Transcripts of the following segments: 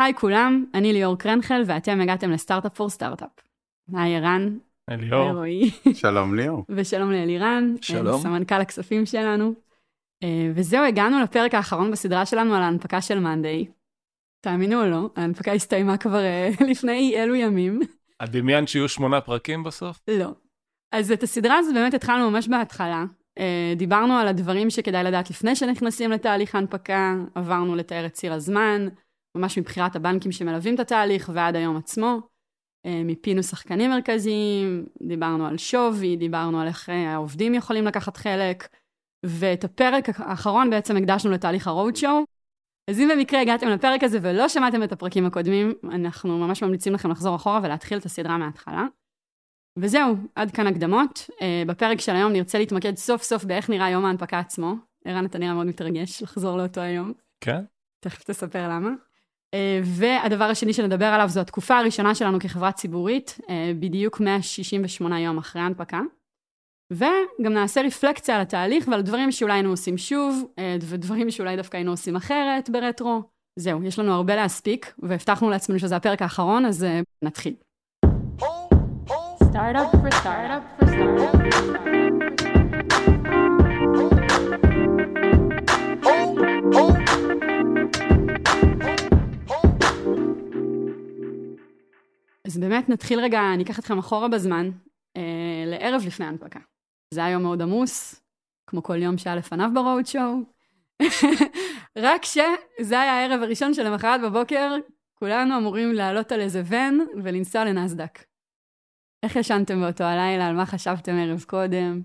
היי כולם, אני ליאור קרנחל ואתם הגעתם לסטארט-אפ פור סטארט-אפ. היי ערן. היי ליאור. רועי. שלום ליאור. ושלום לאלירן. שלום. סמנכ"ל הכספים שלנו. אה, וזהו, הגענו לפרק האחרון בסדרה שלנו על ההנפקה של מאנדיי. תאמינו או לא, ההנפקה הסתיימה כבר אה, לפני אלו ימים. את דמיינת שיהיו שמונה פרקים בסוף? לא. אז את הסדרה הזאת באמת התחלנו ממש בהתחלה. אה, דיברנו על הדברים שכדאי לדעת לפני שנכנסים לתהליך ההנפקה, עברנו לתאר את ציר הזמן, ממש מבחירת הבנקים שמלווים את התהליך ועד היום עצמו. אה, מיפינו שחקנים מרכזיים, דיברנו על שווי, דיברנו על איך אה, העובדים יכולים לקחת חלק, ואת הפרק האחרון בעצם הקדשנו לתהליך הרוד שואו. אז אם במקרה הגעתם לפרק הזה ולא שמעתם את הפרקים הקודמים, אנחנו ממש ממליצים לכם לחזור אחורה ולהתחיל את הסדרה מההתחלה. וזהו, עד כאן הקדמות. Uh, בפרק של היום נרצה להתמקד סוף סוף באיך נראה יום ההנפקה עצמו. ערן, אתה נראה מאוד מתרגש לחזור לאותו היום. כן. תכף תספר למה. והדבר השני שנדבר עליו זו התקופה הראשונה שלנו כחברה ציבורית, uh, בדיוק 168 יום אחרי ההנפקה. וגם נעשה רפלקציה על התהליך ועל דברים שאולי היינו עושים שוב, uh, ודברים שאולי דווקא היינו עושים אחרת ברטרו. זהו, יש לנו הרבה להספיק, והבטחנו לעצמנו שזה הפרק האחרון, אז uh, נתחיל. Startup for startup for startup. אז באמת נתחיל רגע, אני אקח אתכם אחורה בזמן, אה, לערב לפני ההנפקה. זה היה יום מאוד עמוס, כמו כל יום שהיה לפניו ברוד שואו. רק שזה היה הערב הראשון שלמחרת בבוקר, כולנו אמורים לעלות על איזה ון ולנסוע לנסדק. איך ישנתם באותו הלילה? על מה חשבתם ערב קודם?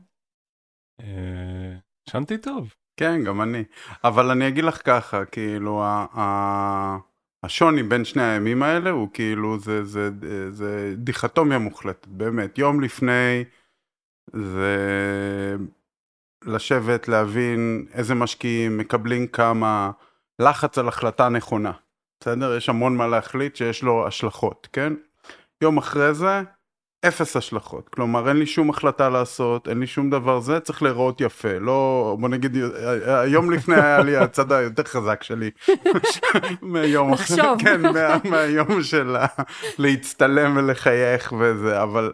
אה, ישנתי טוב. כן, גם אני. אבל אני אגיד לך ככה, כאילו, ה- השוני בין שני הימים האלה הוא כאילו, זה, זה, זה, זה דיכטומיה מוחלטת, באמת. יום לפני זה לשבת, להבין איזה משקיעים, מקבלים כמה, לחץ על החלטה נכונה. בסדר? יש המון מה להחליט שיש לו השלכות, כן? יום אחרי זה, אפס השלכות. כלומר, אין לי שום החלטה לעשות, אין לי שום דבר זה, צריך להיראות יפה. לא, בוא נגיד, היום לפני היה לי הצד היותר חזק שלי. מהיום לחשוב. כן, מה, מהיום של להצטלם ולחייך וזה, אבל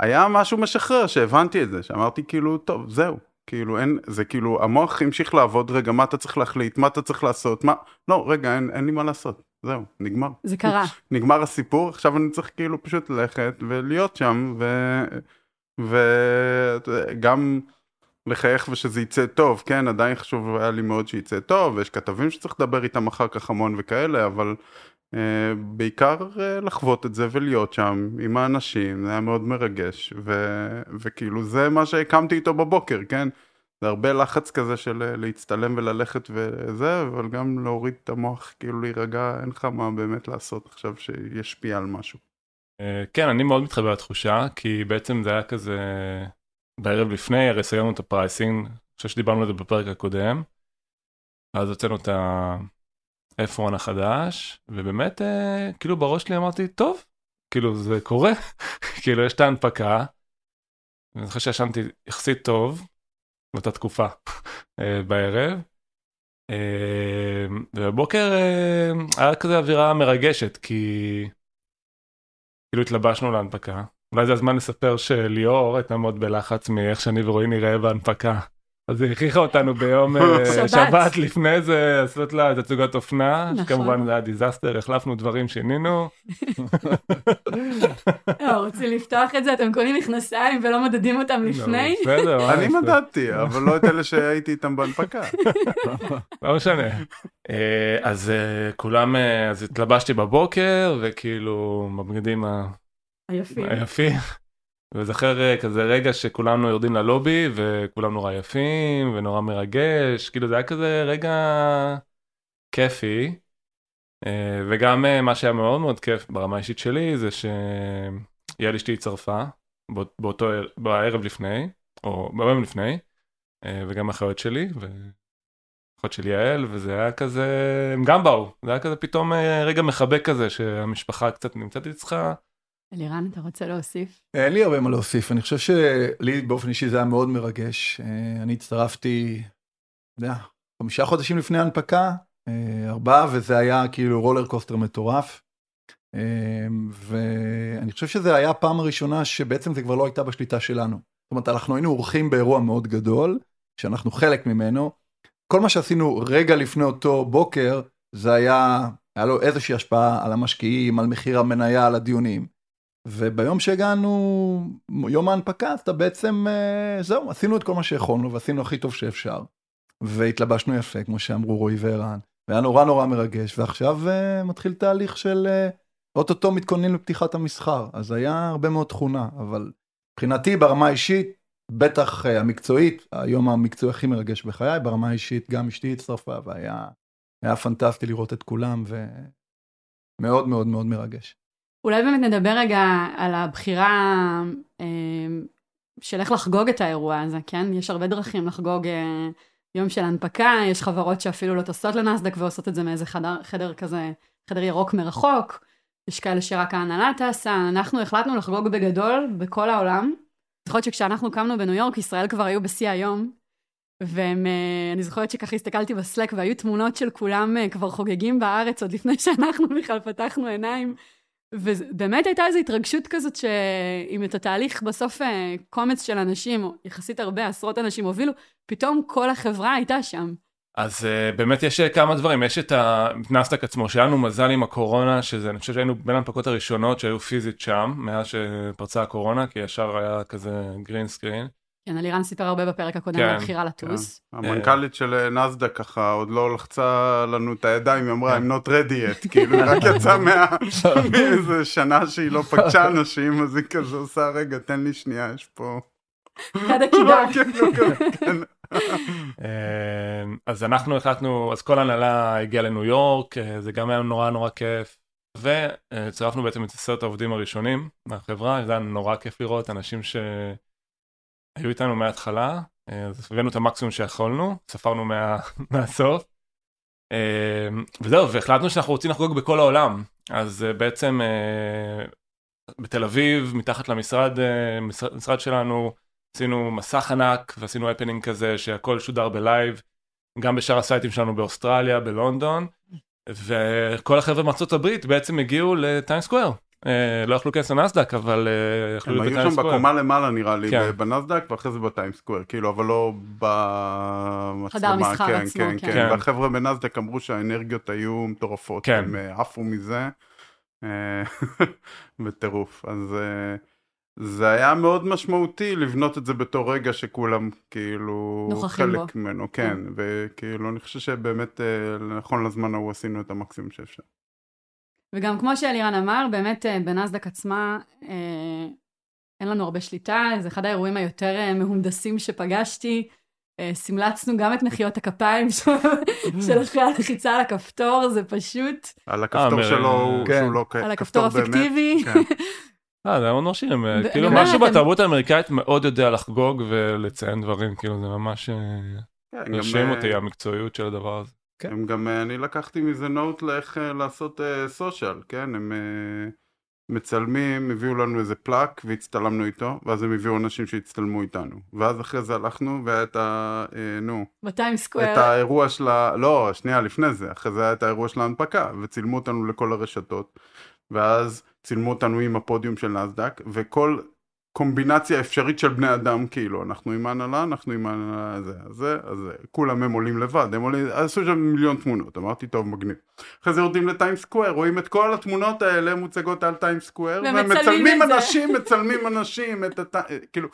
היה משהו משחרר שהבנתי את זה, שאמרתי כאילו, טוב, זהו. כאילו אין, זה כאילו, המוח המשיך לעבוד, רגע, מה אתה צריך להחליט, מה אתה צריך לעשות, מה, לא, רגע, אין, אין לי מה לעשות, זהו, נגמר. זה קרה. נגמר הסיפור, עכשיו אני צריך כאילו פשוט ללכת ולהיות שם, וגם לחייך ושזה יצא טוב, כן, עדיין חשוב היה לי מאוד שיצא טוב, ויש כתבים שצריך לדבר איתם אחר כך המון וכאלה, אבל uh, בעיקר uh, לחוות את זה ולהיות שם עם האנשים, זה היה מאוד מרגש, ו, וכאילו זה מה שהקמתי איתו בבוקר, כן? זה הרבה לחץ כזה של אה, להצטלם וללכת וזה, אבל גם להוריד את המוח, כאילו להירגע, אין לך מה באמת לעשות עכשיו שישפיע על משהו. אה, כן, אני מאוד מתחבר לתחושה, כי בעצם זה היה כזה בערב לפני, הרי סיימנו את ה pricing, אני חושב שדיברנו על זה בפרק הקודם, אז הוצאנו את ה-F1 החדש, ובאמת, אה, כאילו בראש שלי אמרתי, טוב, כאילו זה קורה, כאילו יש את ההנפקה, ואני זוכר שישנתי יחסית טוב, באותה תקופה אה, בערב. אה, ובבוקר אה, היה כזה אווירה מרגשת כי כאילו התלבשנו להנפקה. אולי זה הזמן לספר שליאור הייתה מאוד בלחץ מאיך שאני ורועי נראה בהנפקה. אז היא הכריחה אותנו ביום אה, שבת. לפני זה לעשות לה תצוגת אופנה, נכון. שכמובן זה היה דיזסטר, החלפנו דברים, שינינו. לא, רוצים לפתוח את זה, אתם קונים מכנסיים ולא מדדים אותם לפני? לא, בסדר, מה אני? מדדתי, אבל לא את אלה שהייתי איתם בהנפקה. לא משנה. אה, אז אה, כולם, אז התלבשתי בבוקר וכאילו בבגדים ה- היפים. היפים. וזכר אה, כזה רגע שכולנו יורדים ללובי וכולם נורא יפים ונורא מרגש, כאילו זה היה כזה רגע כיפי. אה, וגם אה, מה שהיה מאוד מאוד כיף ברמה האישית שלי זה שיעל אשתי הצטרפה בא- באותו ער- בערב לפני, או ביום לפני, וגם האחיות שלי, ואחות של יעל, וזה היה כזה, הם גם באו, זה היה כזה פתאום רגע מחבק כזה שהמשפחה קצת נמצאת אצלך. אלירן, אתה רוצה להוסיף? אין לי הרבה מה להוסיף, אני חושב שלי באופן אישי זה היה מאוד מרגש. אה, אני הצטרפתי, אתה יודע, חמישה חודשים לפני ההנפקה, אה, ארבעה, וזה היה כאילו רולר קוסטר מטורף. אה, ואני חושב שזה היה הפעם הראשונה שבעצם זה כבר לא הייתה בשליטה שלנו. זאת אומרת, אנחנו היינו אורחים באירוע מאוד גדול, שאנחנו חלק ממנו. כל מה שעשינו רגע לפני אותו בוקר, זה היה, היה לו איזושהי השפעה על המשקיעים, על מחיר המניה, על הדיונים. וביום שהגענו, יום ההנפקה, אז אתה בעצם, אה, זהו, עשינו את כל מה שיכולנו ועשינו הכי טוב שאפשר. והתלבשנו יפה, כמו שאמרו רועי וערן, והיה נורא נורא מרגש, ועכשיו uh, מתחיל תהליך של uh, אוטוטו מתכוננים לפתיחת המסחר, אז היה הרבה מאוד תכונה, אבל מבחינתי ברמה האישית, בטח uh, המקצועית, היום המקצועי הכי מרגש בחיי, ברמה האישית גם אשתי הצטרפה, והיה היה פנטסטי לראות את כולם, ומאוד מאוד מאוד מרגש. אולי באמת נדבר רגע על הבחירה אה, של איך לחגוג את האירוע הזה, כן? יש הרבה דרכים לחגוג אה, יום של הנפקה, יש חברות שאפילו לא טסות לנסדק ועושות את זה מאיזה חדר, חדר כזה, חדר ירוק מרחוק, יש כאלה שרק ההנהלה טסה, אנחנו החלטנו לחגוג בגדול בכל העולם. זוכרת שכשאנחנו קמנו בניו יורק, ישראל כבר היו בשיא היום, ואני זוכרת שככה הסתכלתי בסלק והיו תמונות של כולם כבר חוגגים בארץ עוד לפני שאנחנו בכלל פתחנו עיניים. ובאמת הייתה איזו התרגשות כזאת שאם את התהליך בסוף אה, קומץ של אנשים, או יחסית הרבה, עשרות אנשים הובילו, פתאום כל החברה הייתה שם. אז uh, באמת יש אה, כמה דברים, יש את הנסדק עצמו, שהיה לנו מזל עם הקורונה, שזה, אני חושב שהיינו בין ההנפקות הראשונות שהיו פיזית שם, מאז שפרצה הקורונה, כי ישר היה כזה גרין סקרין. כן, אלירן סיפר הרבה בפרק הקודם כן, על הבחירה לטוס. כן. המנכ"לית של אה, נסדק ככה עוד לא לחצה לנו את הידיים, היא אמרה, I'm not ready yet, כאילו, רק יצא מאיזה שנה שהיא לא פגשה אנשים, אז היא כזה עושה, רגע, תן לי שנייה, יש פה... אחד הקידה. כן, אה, אז אנחנו החלטנו, אז כל הנהלה הגיעה לניו יורק, אה, זה גם היה נורא נורא כיף. וצירפנו בעצם את עשרת העובדים הראשונים מהחברה, זה היה נורא כיף לראות אנשים ש... היו איתנו מההתחלה, אה, אז הבאנו את המקסימום שיכולנו, ספרנו מה, מהסוף. אה, וזהו, והחלטנו שאנחנו רוצים לחגוג בכל העולם. אז אה, בעצם בתל אביב, מתחת למשרד משרד, שלנו, עשינו מסך ענק ועשינו הפנינג כזה שהכל שודר בלייב, גם בשאר הסייטים שלנו באוסטרליה, בלונדון, וכל החבר'ה מארצות הברית בעצם הגיעו לטיים סקוויר. אה, לא יכלו להיכנס לנסדק אבל אה, יכלו להיות בטיים סקוויר. הם היו שם בקומה למעלה נראה לי כן. בנסדק ואחרי זה בטיים סקוויר כאילו אבל לא במצלמה. חדר כן, עצמו כן, כן. כן. והחבר'ה בנסדק אמרו שהאנרגיות היו מטורפות כן. הם אה, עפו מזה בטירוף אז זה היה מאוד משמעותי לבנות את זה בתור רגע שכולם כאילו חלק בו. ממנו כן וכאילו אני חושב שבאמת נכון לזמן ההוא עשינו את המקסימום שאפשר. וגם כמו שאלירן אמר, באמת אה, בנסדק עצמה אה, אין לנו הרבה שליטה, זה אחד האירועים היותר אה, מהונדסים שפגשתי. סמלצנו גם את מחיאות הכפיים של אחרי הלחיצה על הכפתור, זה פשוט... על הכפתור שלו, כן. שהוא לא על הכפתור הפיקטיבי. כן. אה, זה היה מאוד מרשים, כאילו משהו בתרבות האמריקאית מאוד יודע לחגוג ולציין דברים, כאילו זה ממש מרשים אותי המקצועיות של הדבר הזה. כן. הם גם, אה, אני לקחתי מזה נוט לאיך אה, לעשות סושיאל, uh, כן? הם מצלמים, הביאו לנו איזה פלאק והצטלמנו איתו, ואז הם הביאו אנשים שהצטלמו איתנו. ואז אחרי זה הלכנו והיה את ה... נו. בטיים סקוויר. את האירוע של ה... לא, שנייה לפני זה, אחרי זה היה את האירוע של ההנפקה, וצילמו אותנו לכל הרשתות. ואז צילמו אותנו עם הפודיום של נסדק, וכל קומבינציה אפשרית של בני אדם כאילו אנחנו עם ההנהלה אנחנו עם ההנהלה הזה הזה אז כולם הם עולים לבד הם עולים עשו שם מיליון תמונות אמרתי טוב מגניב. אחרי זה יורדים לטיים סקוויר רואים את כל התמונות האלה מוצגות על טיים סקוויר ומצלמים אנשים מצלמים אנשים את הת... כאילו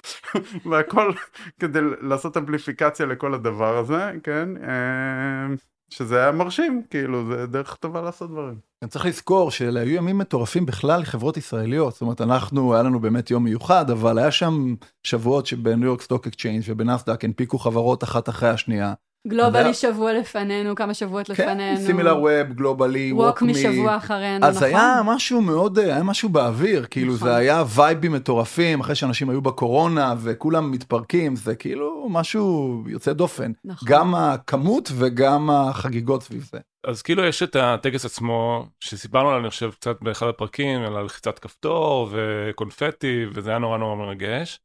והכל כדי לעשות אמפליפיקציה לכל הדבר הזה כן אה, שזה היה מרשים, כאילו, זה דרך טובה לעשות דברים. אני צריך לזכור שאלה היו ימים מטורפים בכלל לחברות ישראליות, זאת אומרת, אנחנו, היה לנו באמת יום מיוחד, אבל היה שם שבועות שבניו יורק Stock Exchange ובנסדק הנפיקו חברות אחת אחרי השנייה. גלובלי שבוע לפנינו, כמה שבועות כן, לפנינו. כן, סימילר ווב, גלובלי, ווק מי. משבוע אחרינו, אז נכון? אז היה משהו מאוד, היה משהו באוויר, כאילו נכון. זה היה וייבים מטורפים, אחרי שאנשים היו בקורונה וכולם מתפרקים, זה כאילו משהו יוצא דופן. נכון. גם הכמות וגם החגיגות סביב זה. אז כאילו יש את הטקס עצמו, שסיפרנו עליו אני חושב קצת באחד הפרקים, על לחיצת כפתור וקונפטי, וזה היה נורא נורא מרגש.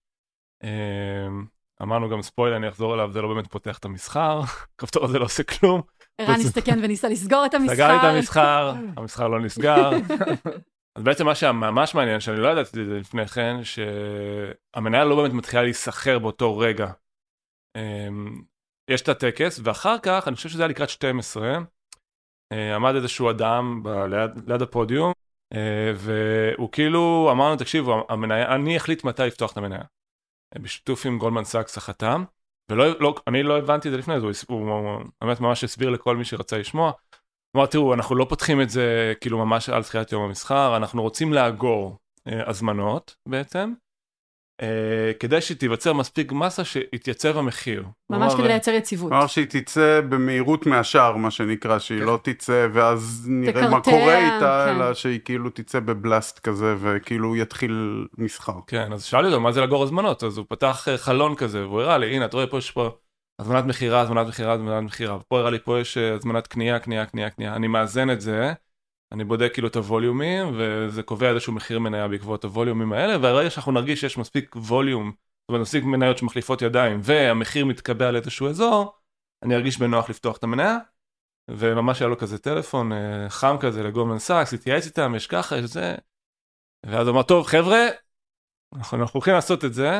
אמ, אמרנו גם ספוילר, אני אחזור אליו, זה לא באמת פותח את המסחר, הכפתור הזה לא עושה כלום. ערן הסתכן וניסה לסגור את המסחר. סגר לי את המסחר, המסחר לא נסגר. אז בעצם מה שהיה ממש מעניין, שאני לא ידעתי את זה לפני כן, שהמניה לא באמת מתחילה להיסחר באותו רגע. אמ, יש את הטקס, ואחר כך, אני חושב שזה היה לקראת 12, אה, עמד איזשהו אדם ב- ליד, ליד הפודיום, אה, והוא כאילו אמר לנו, תקשיבו, המניה, אני אחליט מתי לפתוח את המניה. בשיתוף עם גולדמן סאקס החתם, ולא, לא, אני לא הבנתי את זה לפני זה, הוא, הוא, הוא באמת ממש הסביר לכל מי שרצה לשמוע. הוא אמר, תראו, אנחנו לא פותחים את זה כאילו ממש על תחילת יום המסחר, אנחנו רוצים לאגור אה, הזמנות בעצם, כדי שתיווצר מספיק מסה שיתייצב המחיר. ממש כלומר, כדי לייצר יציבות. כלומר שהיא תצא במהירות מהשער מה שנקרא שהיא כן. לא תצא ואז נראה מה קורה איתה כן. אלא שהיא כאילו תצא ב blast כזה וכאילו יתחיל מסחר. כן, אז שאלתי אותו מה זה לאגור הזמנות, אז הוא פתח אה, חלון כזה, והוא הראה לי, הנה, אתה רואה פה יש פה הזמנת מכירה, הזמנת מכירה, הזמנת מכירה, ופה הראה לי פה יש אה, הזמנת קנייה, קנייה, קנייה, קנייה, אני מאזן את זה, אני בודק כאילו את הווליומים, וזה קובע איזשהו מחיר מניה בעקבות הווליומים האלה, והרגע שאנחנו נרגיש שיש מספיק ווליום, זאת אומרת מספיק מניות שמחליפות ידיים, והמחיר מתקבע לאיזשהו אזור, אני ארגיש בנוח לפתוח את המניה, וממש היה לו כזה טלפון אה, חם כזה לגולדמן סאקס, התייעץ איתם, יש ככה, יש זה, ואז הוא אמר, טוב חבר'ה, אנחנו, אנחנו הולכים לעשות את זה.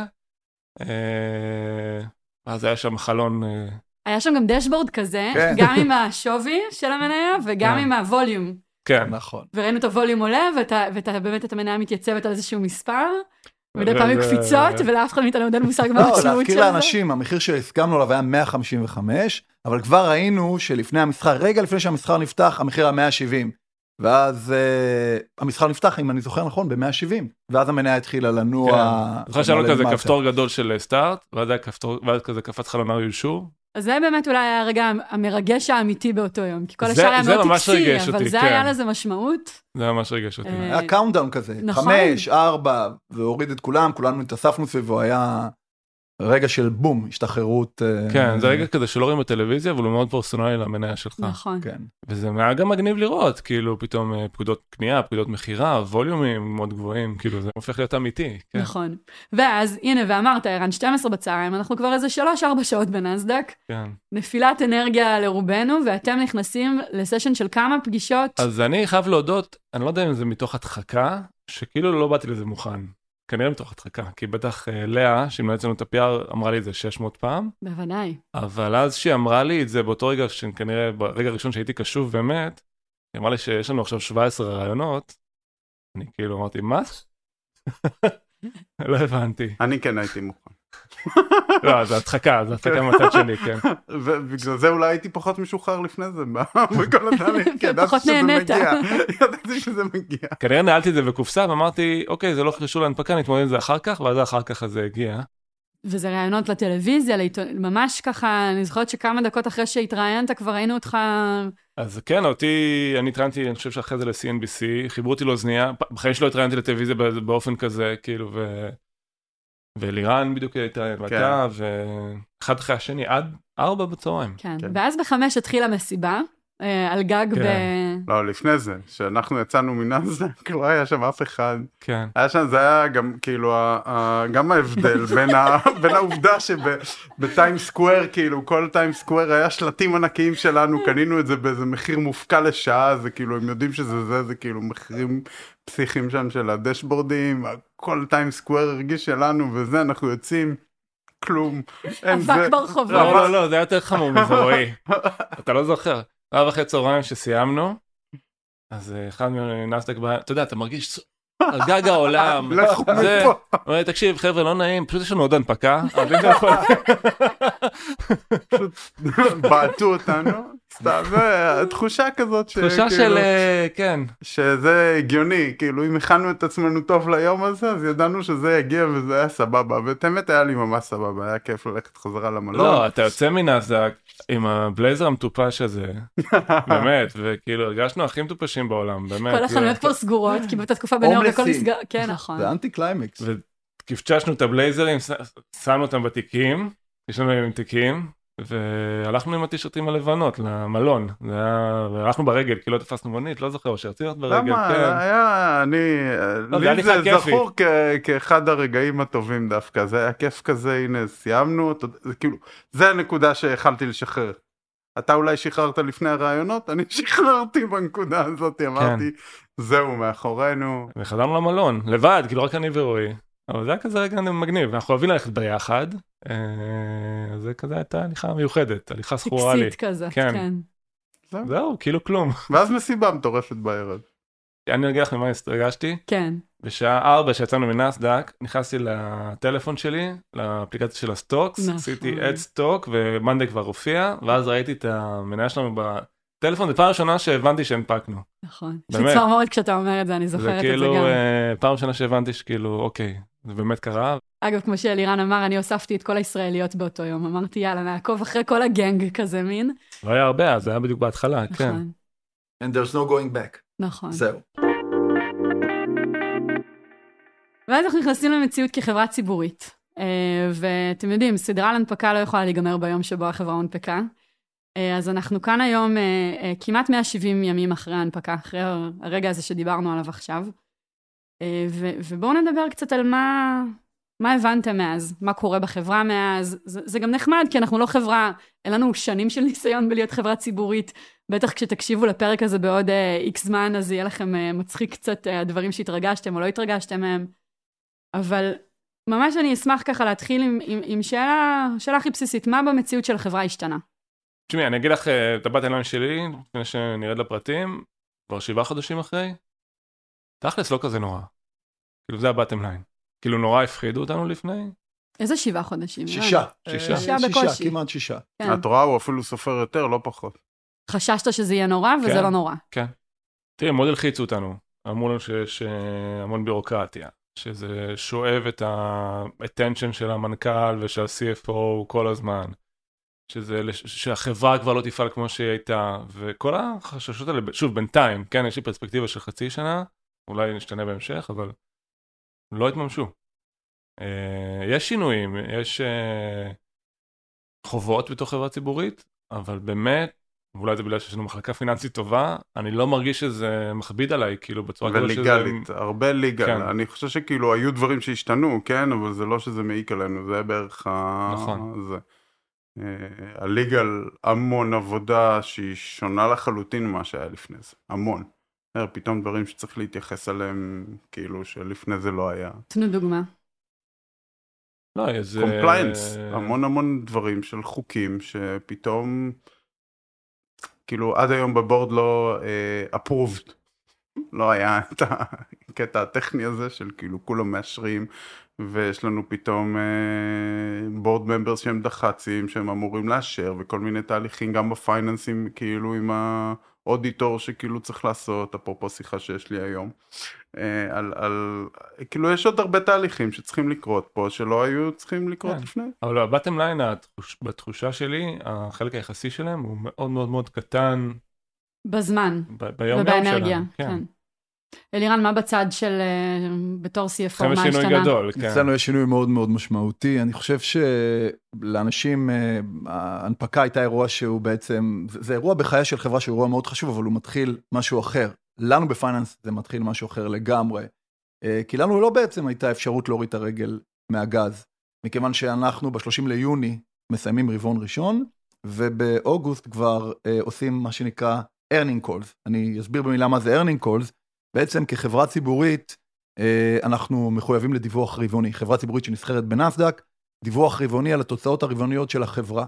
אה, אז היה שם חלון, אה, היה שם גם דשבורד כזה, כן. גם עם השווי של המניה וגם כן. עם הווליום. כן, נכון. וראינו את הווליום עולה, ואתה, ואתה באמת, את המניה מתייצבת על איזשהו מספר, מדי פעם היו קפיצות, ולאף אחד מאיתנו עוד אין מושג מה לא, המשמעות של להזכיר זה. לאנשים, המחיר שהסכמנו עליו היה 155, אבל כבר ראינו שלפני המסחר, רגע לפני שהמסחר נפתח, המחיר היה 170. ואז uh, המסחר נפתח, אם אני זוכר נכון, ב-170. ואז המניה התחילה לנוע. כן. זוכר שהיה לו כזה. כפתור גדול של אה, start, ואז כזה קפץ חלון are you sure. אז זה באמת אולי היה הרגע המרגש האמיתי באותו יום, כי כל השאר היה זה מאוד ממש טקסי, אבל זה כן. היה לזה משמעות. זה ממש ריגש אותי. אה, היה countdown כזה, נכון. חמש, ארבע, והוריד את כולם, כולנו התאספנו סביבו, היה רגע של בום, השתחררות. אה, כן, זה רגע כזה שלא רואים בטלוויזיה, אבל הוא מאוד פרסונלי למניה שלך. נכון. כן. וזה היה גם מגניב לראות, כאילו פתאום אה, פקודות קנייה, פקודות מכירה, ווליומים מאוד גבוהים, כאילו זה הופך להיות אמיתי. כן. נכון. ואז, הנה, ואמרת, ערן, 12 בצהריים, אנחנו כבר איזה 3-4 שעות בנסדק, כן. נפילת אנרגיה לרובנו, ואתם נכנסים לסשן של כמה פגישות. אז אני חייב להודות, אני לא יודע אם זה מתוך הדחקה, שכאילו לא באתי לזה מוכן. כנראה מתוך הדחקה, כי בטח אה, לאה, שהיא מנהלת לנו את ה-PR, אמרה לי את זה 600 פעם, בוודאי. אבל אז שהיא אמרה לי את זה באותו רגע, שכנראה ברגע הראשון שהייתי קשוב באמת, היא אמרה לי שיש לנו עכשיו 17 רעיונות, אני כאילו אמרתי, מה? לא הבנתי. אני כן הייתי מוכן. לא, זה הדחקה, זה הדחקה מהצד שלי, כן. ובגלל זה אולי הייתי פחות משוחרר לפני זה בכל התהליך, כי ידעתי שזה. מגיע. ידעתי שזה מגיע. כנראה נעלתי את זה בקופסה ואמרתי, אוקיי, זה לא קשור להנפקה, נתמודד עם זה אחר כך, ואז אחר כך זה הגיע. וזה ראיונות לטלוויזיה, לעיתון... ממש ככה, אני זוכרת שכמה דקות אחרי שהתראיינת, כבר ראינו אותך... אז כן, אותי, אני התראיינתי, אני חושב שאחרי זה ל-CNBC, חיברו אותי לאוזנייה, בחיים שלא התראיינתי לטלוויזיה באופן כזה, כאילו, ו... ולירן בדיוק הייתה, ואתה, ואחד אחרי השני, עד ארבע בצהריים. כן. כן. ואז בחמש התחילה מסיבה, על גג כן. ב... לא, לפני זה, שאנחנו יצאנו מנסדק, לא היה שם אף אחד. כן. היה שם, זה היה גם כאילו, גם ההבדל בין ה- בין העובדה שבטיים סקוואר, כאילו, כל טיים סקוואר היה שלטים ענקיים שלנו, קנינו את זה באיזה מחיר מופקע לשעה, זה כאילו, הם יודעים שזה זה, זה כאילו מחירים פסיכיים שם של הדשבורדים, כל טיים סקוואר הרגיש שלנו, וזה, אנחנו יוצאים, כלום. אבק ברחובות. לא, לא, לא, זה היה יותר חמור מזה, רועי. אתה לא זוכר. ארבע אחרי צהריים שסיימנו, אז אה, אחד מנסדק בא, אתה יודע, אתה מרגיש על גג העולם. לכו זה- אומר, תקשיב, חבר'ה, לא נעים, פשוט יש לנו עוד הנפקה. יכול- בעטו אותנו, סתם, תחושה כזאת, תחושה שכאילו- של, אה, כן, שזה הגיוני, כאילו אם הכנו את עצמנו טוב ליום הזה, אז ידענו שזה יגיע וזה היה סבבה, ואת האמת היה לי ממש סבבה, היה כיף ללכת חזרה למלון. לא, אתה יוצא מנסדק עם הבלייזר המטופש הזה, באמת, וכאילו הרגשנו הכי מטופשים בעולם, באמת. כל החנויות כבר סגורות, כי באותה תקופה בניו יורק הכל. נסגר. כן, נכון. זה anti climax. וקפצ'שנו את הבלייזרים, ש- שמנו אותם בתיקים, יש לנו עם תיקים, והלכנו עם הטישרטים הלבנות למלון, זה היה, והלכנו ברגל, כי לא תפסנו מונית, לא זוכר, או שרצינו ללכת ברגל, למה? כן. היה, אני, לא, זה לי זה כיפי. זכור כ- כאחד הרגעים הטובים דווקא, זה היה כיף כזה, הנה סיימנו, אתה זה כאילו, זה הנקודה שהחלתי לשחרר. אתה אולי שחררת לפני הרעיונות, אני שחררתי בנקודה הזאת, אמרתי, זהו מאחורינו. וחזרנו למלון, לבד, כאילו רק אני ורועי. אבל זה היה כזה רגע מגניב, אנחנו אוהבים ללכת ביחד, אה, זה כזה הייתה הליכה מיוחדת, הליכה זכורה לי. טקסית כזה, כן. כן. זהו. זהו, כאילו כלום. ואז מסיבה מטורפת בערב. אני אגיד לך ממה התרגשתי, כן. בשעה 4 שיצאנו מנאסד"ק, נכנסתי לטלפון שלי, לאפליקציה של ה stocks, נכון. עשיתי add stock ו monday כבר הופיע, ואז ראיתי את המניה שלנו בטלפון, זו פעם ראשונה שהבנתי שהנפקנו. נכון. יש באמת. לי צמרמורת כשאתה אומר את זה, אני זה זוכרת את זה כאילו גם. אה, פעם ראשונה שהבנתי שכאילו, אוקיי, זה באמת קרה, אגב, כמו שאלירן אמר, אני הוספתי את כל הישראליות באותו יום. אמרתי, יאללה, נעקוב אחרי כל הגנג כזה מין. לא היה הרבה, אז זה היה בדיוק בהתחלה, כן. נכון, And there's no going back. נכון. זהו. ואז אנחנו נכנסים למציאות כחברה ציבורית. אה, ואתם יודעים, סדרה על הנפקה לא יכולה להיגמר ביום שבו החברה הונפקה. אה, אז אנחנו כאן היום אה, אה, כמעט 170 ימים אחרי ההנפקה, אחרי הרגע הזה שדיברנו עליו עכשיו. ובואו נדבר קצת על מה, מה הבנתם מאז, מה קורה בחברה מאז. זה, זה גם נחמד, כי אנחנו לא חברה, אין לנו שנים של ניסיון בלהיות חברה ציבורית. בטח כשתקשיבו לפרק הזה בעוד איקס זמן, אז יהיה לכם מצחיק קצת הדברים שהתרגשתם או לא התרגשתם מהם. אבל ממש אני אשמח ככה להתחיל עם, עם, עם שאלה, שאלה הכי בסיסית, מה במציאות של החברה השתנה? תשמעי, אני אגיד לך אה, את הבת עיניים שלי, לפני שנרד לפרטים, כבר שבעה חודשים אחרי, תכלס לא כזה נורא. כאילו זה הבטם ליין. כאילו נורא הפחידו אותנו לפני, איזה שבעה חודשים? שישה. שישה. אה, שישה בקושי. כמעט שישה. כן. את רואה, הוא אפילו סופר יותר, לא פחות. חששת שזה יהיה נורא, וזה כן. לא נורא. תראי, מאוד הלחיצו אותנו. אמרו לנו שיש אה, המון ביורוקרטיה, שזה שואב את ה-attention של המנכ"ל ושל ה-CFO כל הזמן, שזה, שהחברה כבר לא תפעל כמו שהיא הייתה, וכל החששות האלה, שוב, בינתיים, כן, יש לי פרספקטיבה של חצי שנה, אולי נשתנה בהמשך, אבל לא התממשו. אה, יש שינויים, יש אה, חובות בתוך חברה ציבורית, אבל באמת, ואולי זה בגלל שיש לנו מחלקה פיננסית טובה, אני לא מרגיש שזה מכביד עליי, כאילו בצורה כזאת שזה... וליגלית, הרבה ליגל. כן. אני חושב שכאילו היו דברים שהשתנו, כן, אבל זה לא שזה מעיק עלינו, זה בערך ה... נכון. זה. אה, ה legal המון עבודה שהיא שונה לחלוטין ממה שהיה לפני זה, המון. אה, פתאום דברים שצריך להתייחס אליהם, כאילו שלפני זה לא היה. תנו דוגמה. לא, איזה... compliance, המון המון דברים של חוקים שפתאום, כאילו עד היום ב board לא אה, approved, לא היה את הקטע הטכני הזה של כאילו כולם מאשרים ויש לנו פתאום board אה, members שהם דח"צים שהם אמורים לאשר וכל מיני תהליכים גם ב financials כאילו עם ה auditor שכאילו צריך לעשות, אפרופו שיחה שיש לי היום. אה, על, על, כאילו יש עוד הרבה תהליכים שצריכים לקרות פה שלא היו צריכים לקרות כן. לפני. אבל ה bottom line, התחוש... בתחושה שלי, החלק היחסי שלהם הוא מאוד מאוד מאוד קטן בזמן ב... ביום יום שלהם. ובאנרגיה. כן. אלירן, מה בצד של, אה, בתור CFO, אצלנו מה שינוי השתנה? גדול, כן. אצלנו יש שינוי מאוד מאוד משמעותי. אני חושב שלאנשים, אה, ההנפקה הייתה אירוע שהוא בעצם, זה אירוע בחייה של חברה שהוא אירוע מאוד חשוב, אבל הוא מתחיל משהו אחר. לנו בפייננס זה מתחיל משהו אחר לגמרי. אה, כי לנו לא בעצם הייתה אפשרות להוריד את הרגל מהגז, מכיוון שאנחנו ב-30 ליוני מסיימים רבעון ראשון, ובאוגוסט כבר עושים מה שנקרא earning calls. אני אסביר במילה מה זה earning calls. בעצם כחברה ציבורית, אה, אנחנו מחויבים לדיווח רבעוני. חברה ציבורית שנסחרת בנסדק, דיווח רבעוני על התוצאות הרבעוניות של החברה,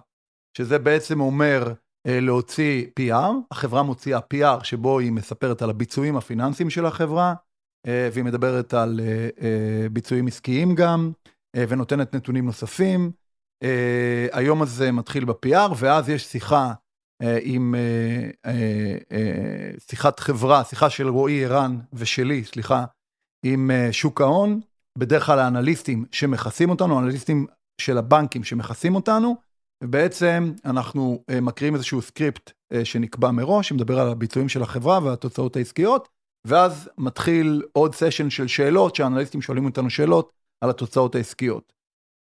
שזה בעצם אומר אה, להוציא PR, החברה מוציאה PR שבו היא מספרת על הביצועים הפיננסיים של החברה, אה, והיא מדברת על ביצועים עסקיים גם, ונותנת נתונים נוספים. היום הזה מתחיל ב-PR, ואז יש שיחה עם אה, אה, אה, שיחת חברה, שיחה של רועי ערן ושלי, סליחה, עם אה, שוק ההון, בדרך כלל האנליסטים שמכסים אותנו, האנליסטים של הבנקים שמכסים אותנו, ובעצם אנחנו אה, מקריאים איזשהו script אה, שנקבע מראש, שמדבר על הביצועים של החברה והתוצאות העסקיות, ואז מתחיל עוד סשן של שאלות, שהאנליסטים שואלים אותנו שאלות על התוצאות העסקיות.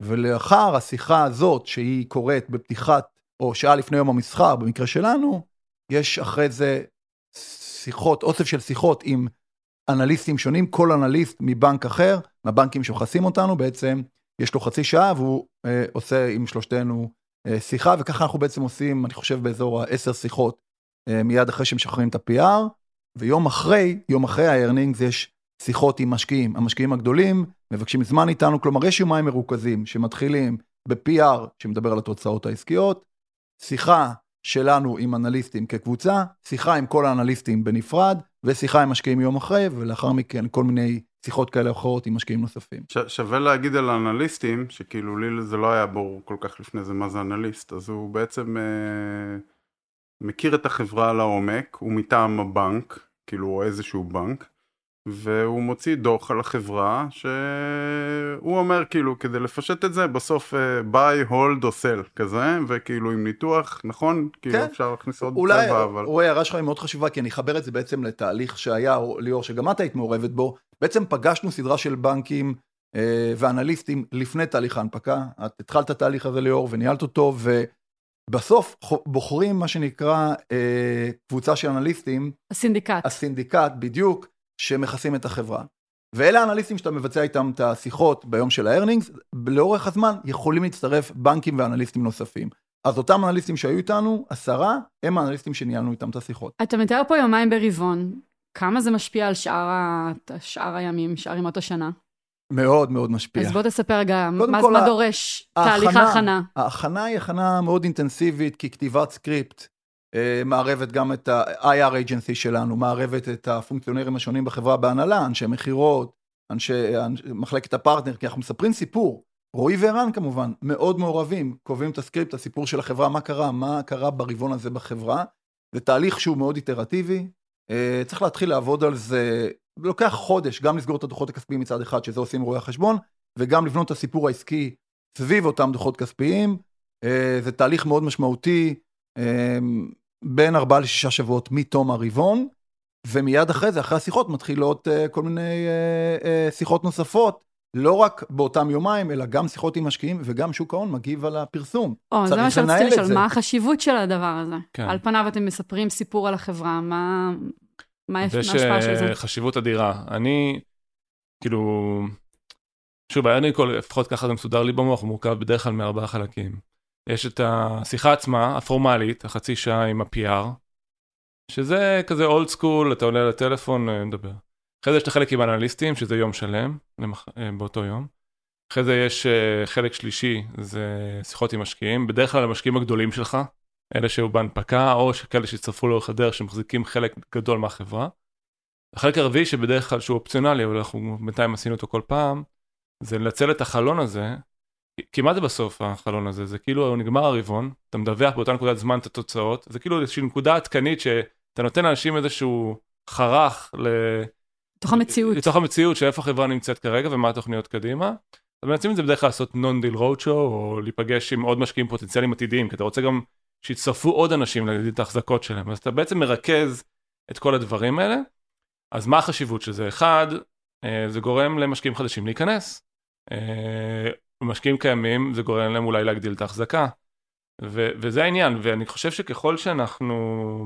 ולאחר השיחה הזאת, שהיא קורית בפתיחת או שעה לפני יום המסחר, במקרה שלנו, יש אחרי זה שיחות, אוסף של שיחות עם אנליסטים שונים, כל אנליסט מבנק אחר, מהבנקים שמכסים אותנו, בעצם יש לו חצי שעה והוא אה, עושה עם שלושתנו אה, שיחה, וככה אנחנו בעצם עושים, אני חושב, באזור העשר שיחות אה, מיד אחרי שמשחררים את ה-PR, ויום אחרי, יום אחרי ה-earnings יש שיחות עם משקיעים. המשקיעים הגדולים מבקשים זמן איתנו, כלומר יש יומיים מרוכזים שמתחילים ב-PR, שמדבר על התוצאות העסקיות, שיחה שלנו עם אנליסטים כקבוצה, שיחה עם כל האנליסטים בנפרד, ושיחה עם משקיעים יום אחרי, ולאחר מכן כל מיני שיחות כאלה או אחרות עם משקיעים נוספים. ש- שווה להגיד על האנליסטים, שכאילו לי זה לא היה ברור כל כך לפני זה מה זה אנליסט, אז הוא בעצם אה, מכיר את החברה לעומק, הוא מטעם הבנק, כאילו או איזשהו בנק, והוא מוציא דוח על החברה, שהוא אומר כאילו כדי לפשט את זה, בסוף אה, buy, hold או sell כזה, וכאילו עם ניתוח, נכון? כאילו כן. אפשר להכניס עוד אולי, צבע, אבל... רועי, ההערה שלך היא מאוד חשובה, כי אני אחבר את זה בעצם לתהליך שהיה, או ליאור, שגם את היית מעורבת בו. בעצם פגשנו סדרה של בנקים אה, ואנליסטים לפני תהליך ההנפקה. את התחלת את התהליך הזה, ליאור, וניהלת אותו, ובסוף חו- בוחרים מה שנקרא אה, קבוצה של אנליסטים, ה syndicate. ה syndicate בדיוק, שמכסים את החברה. ואלה האנליסטים שאתה מבצע איתם את השיחות ביום של ה earnings, לאורך הזמן יכולים להצטרף בנקים ואנליסטים נוספים. אז אותם אנליסטים שהיו איתנו, עשרה, הם האנליסטים שניהלנו איתם את השיחות. אתה מתאר פה יומיים ברבעון, כמה זה משפיע על שאר, ה... שאר הימים, שאר ימות השנה? מאוד מאוד משפיע. אז בוא תספר רגע, מה, כל, מה ה- דורש תהליך ההכנה? ההכנה היא הכנה מאוד אינטנסיבית, כי כתיבת script מערבת גם את ה-IR agency שלנו, מערבת את הפונקציונרים השונים בחברה בהנהלה, אנשי מכירות, אנשי אנש, מחלקת הפרטנר, כי אנחנו מספרים סיפור. רועי וערן כמובן, מאוד מעורבים, קובעים את ה script, הסיפור של החברה, מה קרה, מה קרה ברבעון הזה בחברה. זה תהליך שהוא מאוד איטרטיבי, אה, צריך להתחיל לעבוד על זה, לוקח חודש, גם לסגור את הדוחות הכספיים מצד אחד, שזה עושים רואי החשבון, וגם לבנות את הסיפור העסקי סביב אותם דוחות כספיים. אה, זה תהליך מאוד משמעותי, אה, בין ארבעה לשישה שבועות מתום הרבעון, ומיד אחרי זה, אחרי השיחות, מתחילות אה, כל מיני אה, אה, שיחות נוספות, לא רק באותם יומיים, אלא גם שיחות עם משקיעים, וגם שוק ההון מגיב על הפרסום. או, זה מה שרציתי לשאול. מה החשיבות של הדבר הזה? כן. על פניו אתם מספרים סיפור על החברה, מה, מה יש- מה יש ההשפעה של זה? אה, חשיבות אדירה. אני, כאילו, שוב, ה earning לפחות ככה זה מסודר לי במוח, הוא מורכב בדרך כלל מארבעה חלקים. יש את השיחה עצמה, הפורמלית, החצי שעה עם ה-PR, שזה כזה old school, אתה עולה לטלפון, אה, מדבר. אחרי זה יש את החלק עם האנליסטים, שזה יום שלם, למח... אה, באותו יום. אחרי זה יש אה, חלק שלישי, זה שיחות עם משקיעים, בדרך כלל המשקיעים הגדולים שלך, אלה שהיו בהנפקה, או כאלה שהצטרפו לאורך הדרך, שמחזיקים חלק גדול מהחברה. החלק הרביעי, שבדרך כלל שהוא אופציונלי, אבל אנחנו בינתיים עשינו אותו כל פעם, זה לנצל את החלון הזה, כי מה זה בסוף החלון הזה? זה כאילו נגמר הרבעון, אתה מדווח באותה נקודת זמן את התוצאות, זה כאילו איזושהי נקודה עדכנית שאתה נותן לאנשים איזשהו חרך ל... לתוך המציאות. לתוך המציאות של איפה החברה נמצאת כרגע ומה התוכניות קדימה. אז מנסים את זה בדרך כלל לעשות נון דיל שואו או להיפגש עם עוד משקיעים פוטנציאליים עתידיים כי אתה רוצה גם שיצטרפו עוד אנשים להגדיל את ההחזקות שלהם אז אתה בעצם מרכז את כל הדברים האלה. אז מה החשיבות של זה? אחד, אה, זה גורם למשקיעים חדשים להיכנס. משקיעים קיימים זה גורם להם אולי להגדיל את ההחזקה. ו- וזה העניין ואני חושב שככל שאנחנו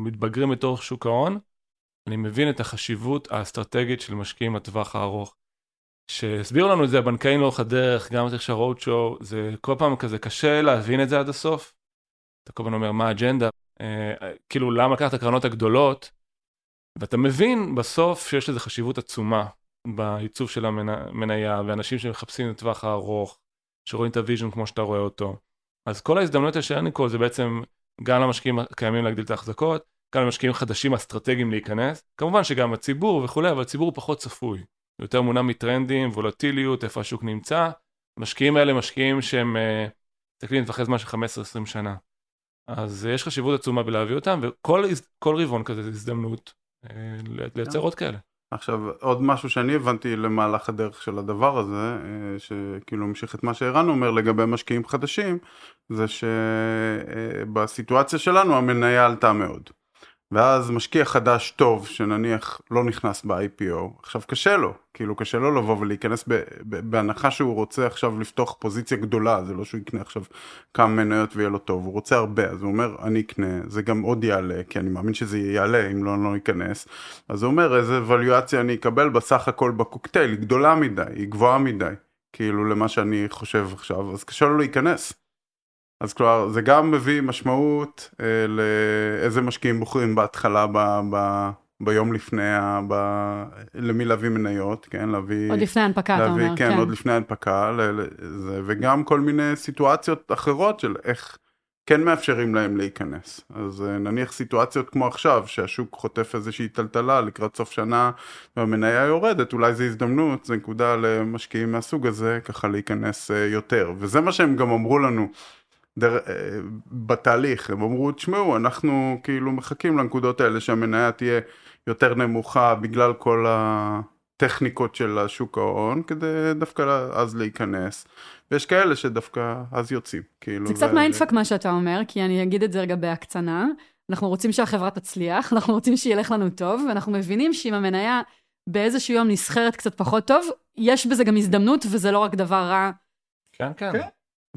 מתבגרים בתור שוק ההון אני מבין את החשיבות האסטרטגית של משקיעים לטווח הארוך. שהסבירו לנו את זה הבנקאים לאורך הדרך, גם בתוך שהרוד שואו, זה כל פעם כזה קשה להבין את זה עד הסוף. אתה כל הזמן אומר מה האג'נדה, אה, כאילו למה לקחת את הקרנות הגדולות, ואתה מבין בסוף שיש לזה חשיבות עצומה בעיצוב של המניה, ואנשים שמחפשים את הטווח הארוך, שרואים את ה vision כמו שאתה רואה אותו. אז כל ההזדמנויות של earning call זה בעצם גם למשקיעים הקיימים להגדיל את ההחזקות, גם למשקיעים חדשים אסטרטגיים להיכנס, כמובן שגם הציבור וכולי, אבל הציבור פחות צפוי, יותר מונע מטרנדים, וולטיליות, איפה השוק נמצא, המשקיעים האלה משקיעים שהם אה, מסתכלים לטווחי זמן של 15-20 שנה. אז אה, יש חשיבות עצומה בלהביא אותם, וכל כל רבעון כזה זו הזדמנות אה, לייצר עוד כאלה. עכשיו עוד משהו שאני הבנתי למהלך הדרך של הדבר הזה, אה, שכאילו המשיך את מה שערן אומר לגבי משקיעים חדשים, זה שבסיטואציה שלנו המניה עלתה מאוד. ואז משקיע חדש טוב שנניח לא נכנס ב-IPO, עכשיו קשה לו, כאילו קשה לו לבוא ולהיכנס ב, ב, בהנחה שהוא רוצה עכשיו לפתוח פוזיציה גדולה, זה לא שהוא יקנה עכשיו כמה מניות ויהיה לו טוב, הוא רוצה הרבה, אז הוא אומר אני אקנה, זה גם עוד יעלה, כי אני מאמין שזה יעלה אם לא, לא ייכנס, אז הוא אומר איזה ווליואציה אני אקבל בסך הכל בקוקטייל, היא גדולה מדי, היא גבוהה מדי, כאילו למה שאני חושב עכשיו, אז קשה לו להיכנס. אז כלומר זה גם מביא משמעות אה, לאיזה משקיעים בוחרים בהתחלה ב, ב, ביום לפני, ה, ב, למי להביא מניות, כן, להביא... עוד לפני ההנפקה אתה אומר, כן, כן. עוד לפני ההנפקה, ל, ל, זה, וגם כל מיני סיטואציות אחרות של איך כן מאפשרים להם להיכנס. אז אה, נניח סיטואציות כמו עכשיו, שהשוק חוטף איזושהי טלטלה לקראת סוף שנה והמניה יורדת, אולי זו הזדמנות, זו נקודה למשקיעים מהסוג הזה, ככה להיכנס אה, יותר. וזה מה שהם גם אמרו לנו. דר, אה, בתהליך, הם אמרו, תשמעו, אנחנו כאילו מחכים לנקודות האלה שהמניה תהיה יותר נמוכה בגלל כל הטכניקות של השוק ההון, כדי דווקא אז להיכנס. ויש כאלה שדווקא אז יוצאים, כאילו. זה קצת mindfuck מה שאתה אומר, כי אני אגיד את זה רגע בהקצנה. אנחנו רוצים שהחברה תצליח, אנחנו רוצים שילך לנו טוב, ואנחנו מבינים שאם המניה באיזשהו יום נסחרת קצת פחות טוב, יש בזה גם הזדמנות, וזה לא רק דבר רע. כן, כן. כן.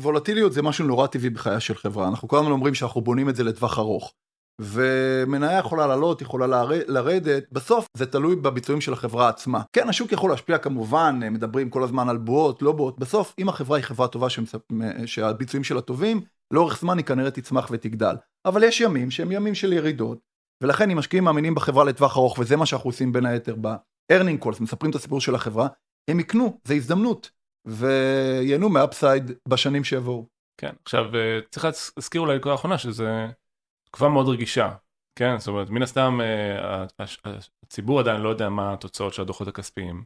וולטיליות זה משהו נורא טבעי בחייה של חברה, אנחנו כל הזמן אומרים שאנחנו בונים את זה לטווח ארוך. ומניה יכולה לעלות, יכולה לר- לרדת, בסוף זה תלוי בביצועים של החברה עצמה. כן, השוק יכול להשפיע כמובן, מדברים כל הזמן על בועות, לא בועות, בסוף אם החברה היא חברה טובה שמספ... שהביצועים שלה טובים, לאורך זמן היא כנראה תצמח ותגדל. אבל יש ימים שהם ימים של ירידות, ולכן אם משקיעים מאמינים בחברה לטווח ארוך, וזה מה שאנחנו עושים בין היתר ב-earning calls, מספרים את הסיפור של החברה, הם יקנו, זה הזדמנות, וייהנו מהאפסייד בשנים שיבואו. כן, עכשיו אה, צריך להזכיר אולי נקודה אחרונה שזה תקופה מאוד רגישה, כן, זאת אומרת מן הסתם אה, הציבור עדיין לא יודע מה התוצאות של הדוחות הכספיים,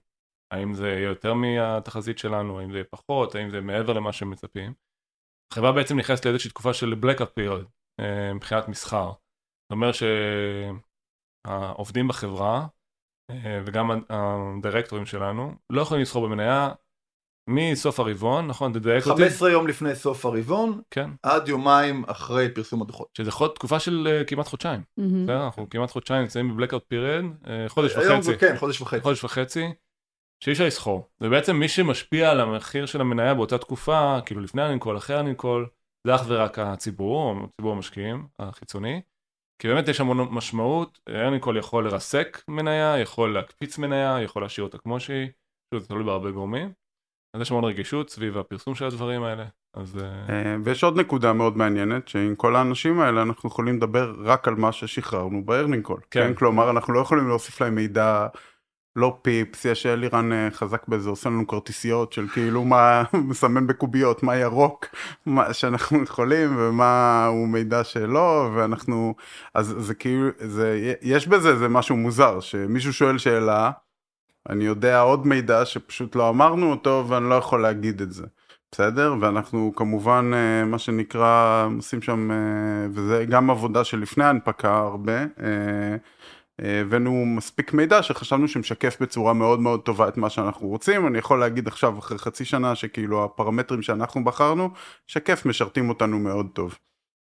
האם זה יהיה יותר מהתחזית שלנו, האם זה יהיה פחות, האם זה מעבר למה שהם מצפים. החברה בעצם נכנסת לאיזושהי תקופה של blackout period אה, מבחינת מסחר, זאת אומרת שהעובדים בחברה אה, וגם הדירקטורים שלנו לא יכולים לסחור במניה מסוף הרבעון, נכון? תדייק אותי. 15 יום לפני סוף הרבעון, כן. עד יומיים אחרי פרסום הדוחות. שזה להיות תקופה של אה, כמעט חודשיים. מהמם. בסדר? אנחנו כמעט חודשיים נמצאים בבלקאוט פיריד, חודש היום וחצי. זה כן, חודש וחצי. חודש וחצי, שאי אפשר לסחור. ובעצם מי שמשפיע על המחיר של המניה באותה תקופה, כאילו לפני הנינקול, אחרי הנינקול, זה אך ורק הציבור, ציבור המשקיעים החיצוני. כי באמת יש המון משמעות, ה earning call יכול לרסק מניה, יכול להקפיץ מניה, יכול להשאיר אותה כמו שהיא, זה תלוי בהרבה גורמים. אז יש המון רגישות סביב הפרסום של הדברים האלה. אז אה, אה, ויש עוד נקודה מאוד מעניינת, שעם כל האנשים האלה אנחנו יכולים לדבר רק על מה ששחררנו ב earning call. כן. כן. כלומר, אנחנו לא יכולים להוסיף להם מידע, לא פיפס, יש אלירן אה, חזק בזה, עושה לנו כרטיסיות של כאילו מה מסמן בקוביות, מה ירוק, מה שאנחנו יכולים ומה הוא מידע שלא, ואנחנו, אז זה כאילו, זה, יש בזה, זה משהו מוזר, שמישהו שואל שאלה, אני יודע עוד מידע שפשוט לא אמרנו אותו ואני לא יכול להגיד את זה. בסדר? ואנחנו כמובן, אה, מה שנקרא, עושים שם, אה, וזה גם עבודה של לפני ההנפקה הרבה, אה, הבאנו מספיק מידע שחשבנו שמשקף בצורה מאוד מאוד טובה את מה שאנחנו רוצים. אני יכול להגיד עכשיו, אחרי חצי שנה, שכאילו הפרמטרים שאנחנו בחרנו, שקף משרתים אותנו מאוד טוב.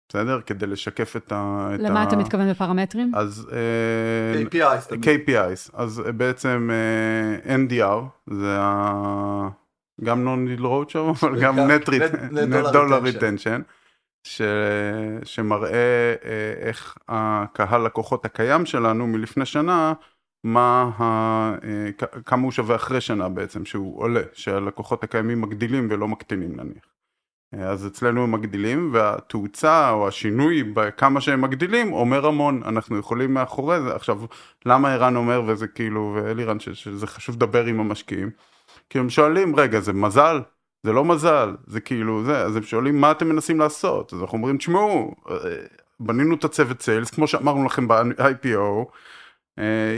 בסדר? כדי לשקף את ה... את למה ה... אתה מתכוון בפרמטרים? אז... אה, KPIs. KPIs, אז בעצם אה, NDR, זה ה... גם non-deal roadshow, אבל גם net net- net dollar retention. ש... שמראה אה, איך הקהל לקוחות הקיים שלנו מלפני שנה, מה ה... אה, כמה הוא שווה אחרי שנה בעצם, שהוא עולה, שהלקוחות הקיימים מגדילים ולא מקטינים נניח. אז אצלנו הם מגדילים והתאוצה או השינוי בכמה שהם מגדילים אומר המון. אנחנו יכולים מאחורי זה. עכשיו למה ערן אומר וזה כאילו ואלירן שזה חשוב לדבר עם המשקיעים? כי הם שואלים רגע זה מזל? זה לא מזל? זה כאילו זה אז הם שואלים מה אתם מנסים לעשות? אז אנחנו אומרים תשמעו אה, בנינו את הצוות סיילס כמו שאמרנו לכם ב-IPO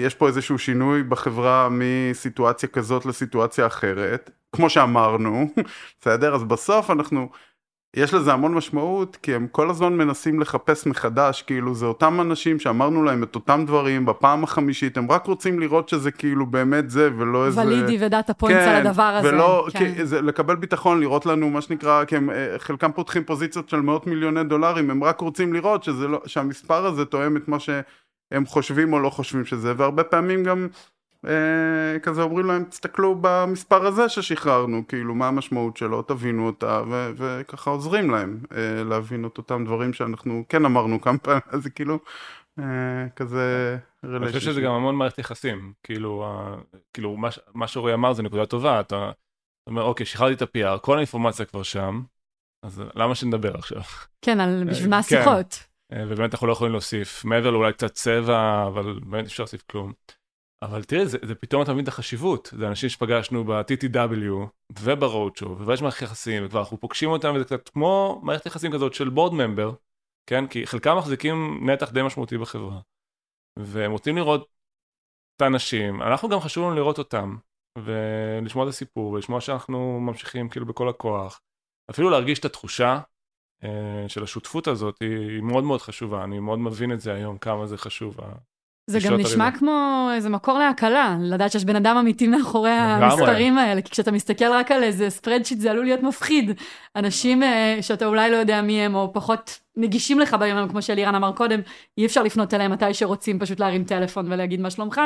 יש פה איזשהו שינוי בחברה מסיטואציה כזאת לסיטואציה אחרת, כמו שאמרנו, בסדר? אז בסוף אנחנו, יש לזה המון משמעות, כי הם כל הזמן מנסים לחפש מחדש, כאילו זה אותם אנשים שאמרנו להם את אותם דברים בפעם החמישית, הם רק רוצים לראות שזה כאילו באמת זה, ולא איזה... ולידי ודאטה פוינטס על הדבר הזה. ולא, כן. כי זה, לקבל ביטחון, לראות לנו מה שנקרא, כי הם, אה, חלקם פותחים פוזיציות של מאות מיליוני דולרים, הם רק רוצים לראות שזה לא, שהמספר הזה תואם את מה ש... הם חושבים או לא חושבים שזה, והרבה פעמים גם אה, כזה אומרים להם, תסתכלו במספר הזה ששחררנו, כאילו, מה המשמעות שלו, תבינו אותה, ו- וככה עוזרים להם אה, להבין את אותם דברים שאנחנו כן אמרנו כמה פעמים, אז זה כאילו, אה, כזה אני חושב שזה גם המון מערכת יחסים, כאילו, ה- כאילו מה, מה שרועי אמר זה נקודה טובה, אתה אומר, אוקיי, שחררתי את ה-PR, כל האינפורמציה כבר שם, אז למה שנדבר עכשיו? כן, על בשביל מה כן. השיחות. אה, ובאמת אנחנו לא יכולים להוסיף, מעבר לאולי קצת צבע, אבל באמת אפשר להוסיף כלום. אבל תראה, זה, זה פתאום אתה מבין את החשיבות, זה אנשים שפגשנו ב-TTW show, ויש מערכת יחסים, וכבר אנחנו פוגשים אותם, וזה קצת כמו מערכת יחסים כזאת של בורד ממבר, כן? כי חלקם מחזיקים נתח די משמעותי בחברה. והם רוצים לראות את האנשים, אנחנו גם חשוב לנו לראות אותם, ולשמוע את הסיפור, ולשמוע שאנחנו ממשיכים כאילו בכל הכוח. אפילו להרגיש את התחושה של השותפות הזאת היא, מאוד מאוד חשובה, אני מאוד מבין את זה היום, כמה זה חשוב. זה גם נשמע זה. כמו איזה מקור להקלה, לדעת שיש בן אדם אמיתי מאחורי. המספרים האלה, כי כשאתה מסתכל רק על איזה ספרדשיט זה עלול להיות מפחיד. אנשים אה, שאתה אולי לא יודע מי הם, או פחות נגישים לך ביום יום, כמו שאלירן אמר קודם, אי אפשר לפנות אליהם מתי שרוצים, פשוט להרים טלפון ולהגיד מה שלומך,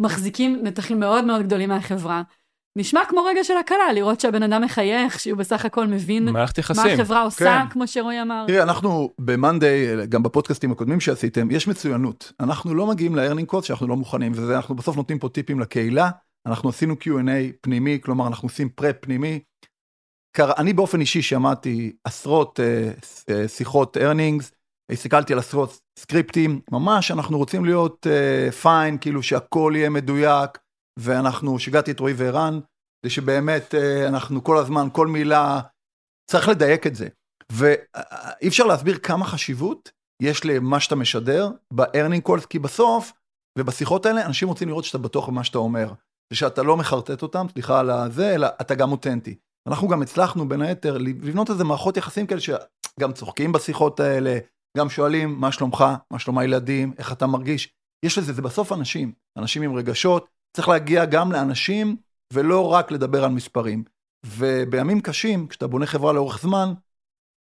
מחזיקים נתחים מאוד מאוד גדולים מהחברה. נשמע כמו רגע של הקלה, לראות שהבן אדם מחייך, שהוא בסך הכל מבין מה. החברה עושה, כן. כמו שרועי אמר. תראי, אנחנו ב-Monday, גם בפודקאסטים הקודמים שעשיתם, יש מצוינות. אנחנו לא מגיעים ל-earning cost שאנחנו לא מוכנים, וזה אנחנו בסוף נותנים פה טיפים לקהילה. אנחנו עשינו Q&A פנימי, כלומר אנחנו עושים פרפ פנימי. אני באופן אישי שמעתי עשרות uh, uh, שיחות earnings, הסתכלתי על עשרות סקריפטים, ממש אנחנו רוצים להיות פיין, uh, כאילו שהכל יהיה מדויק, ואנחנו, שיגעתי את רועי וערן, זה שבאמת uh, אנחנו כל הזמן, כל מילה, צריך לדייק את זה. ואי אפשר להסביר כמה חשיבות יש למה שאתה משדר ב-earning calls, כי בסוף, ובשיחות האלה, אנשים רוצים לראות שאתה בטוח במה שאתה אומר. ושאתה לא מחרטט אותם, סליחה על הזה, אלא אתה גם אותנטי. אנחנו גם הצלחנו בין היתר לבנות איזה מערכות יחסים כאלה שגם צוחקים בשיחות האלה, גם שואלים מה שלומך, מה שלום הילדים, איך אתה מרגיש. יש לזה, זה בסוף אנשים, אנשים עם רגשות, צריך להגיע גם לאנשים ולא רק לדבר על מספרים. ובימים קשים, כשאתה בונה חברה לאורך זמן,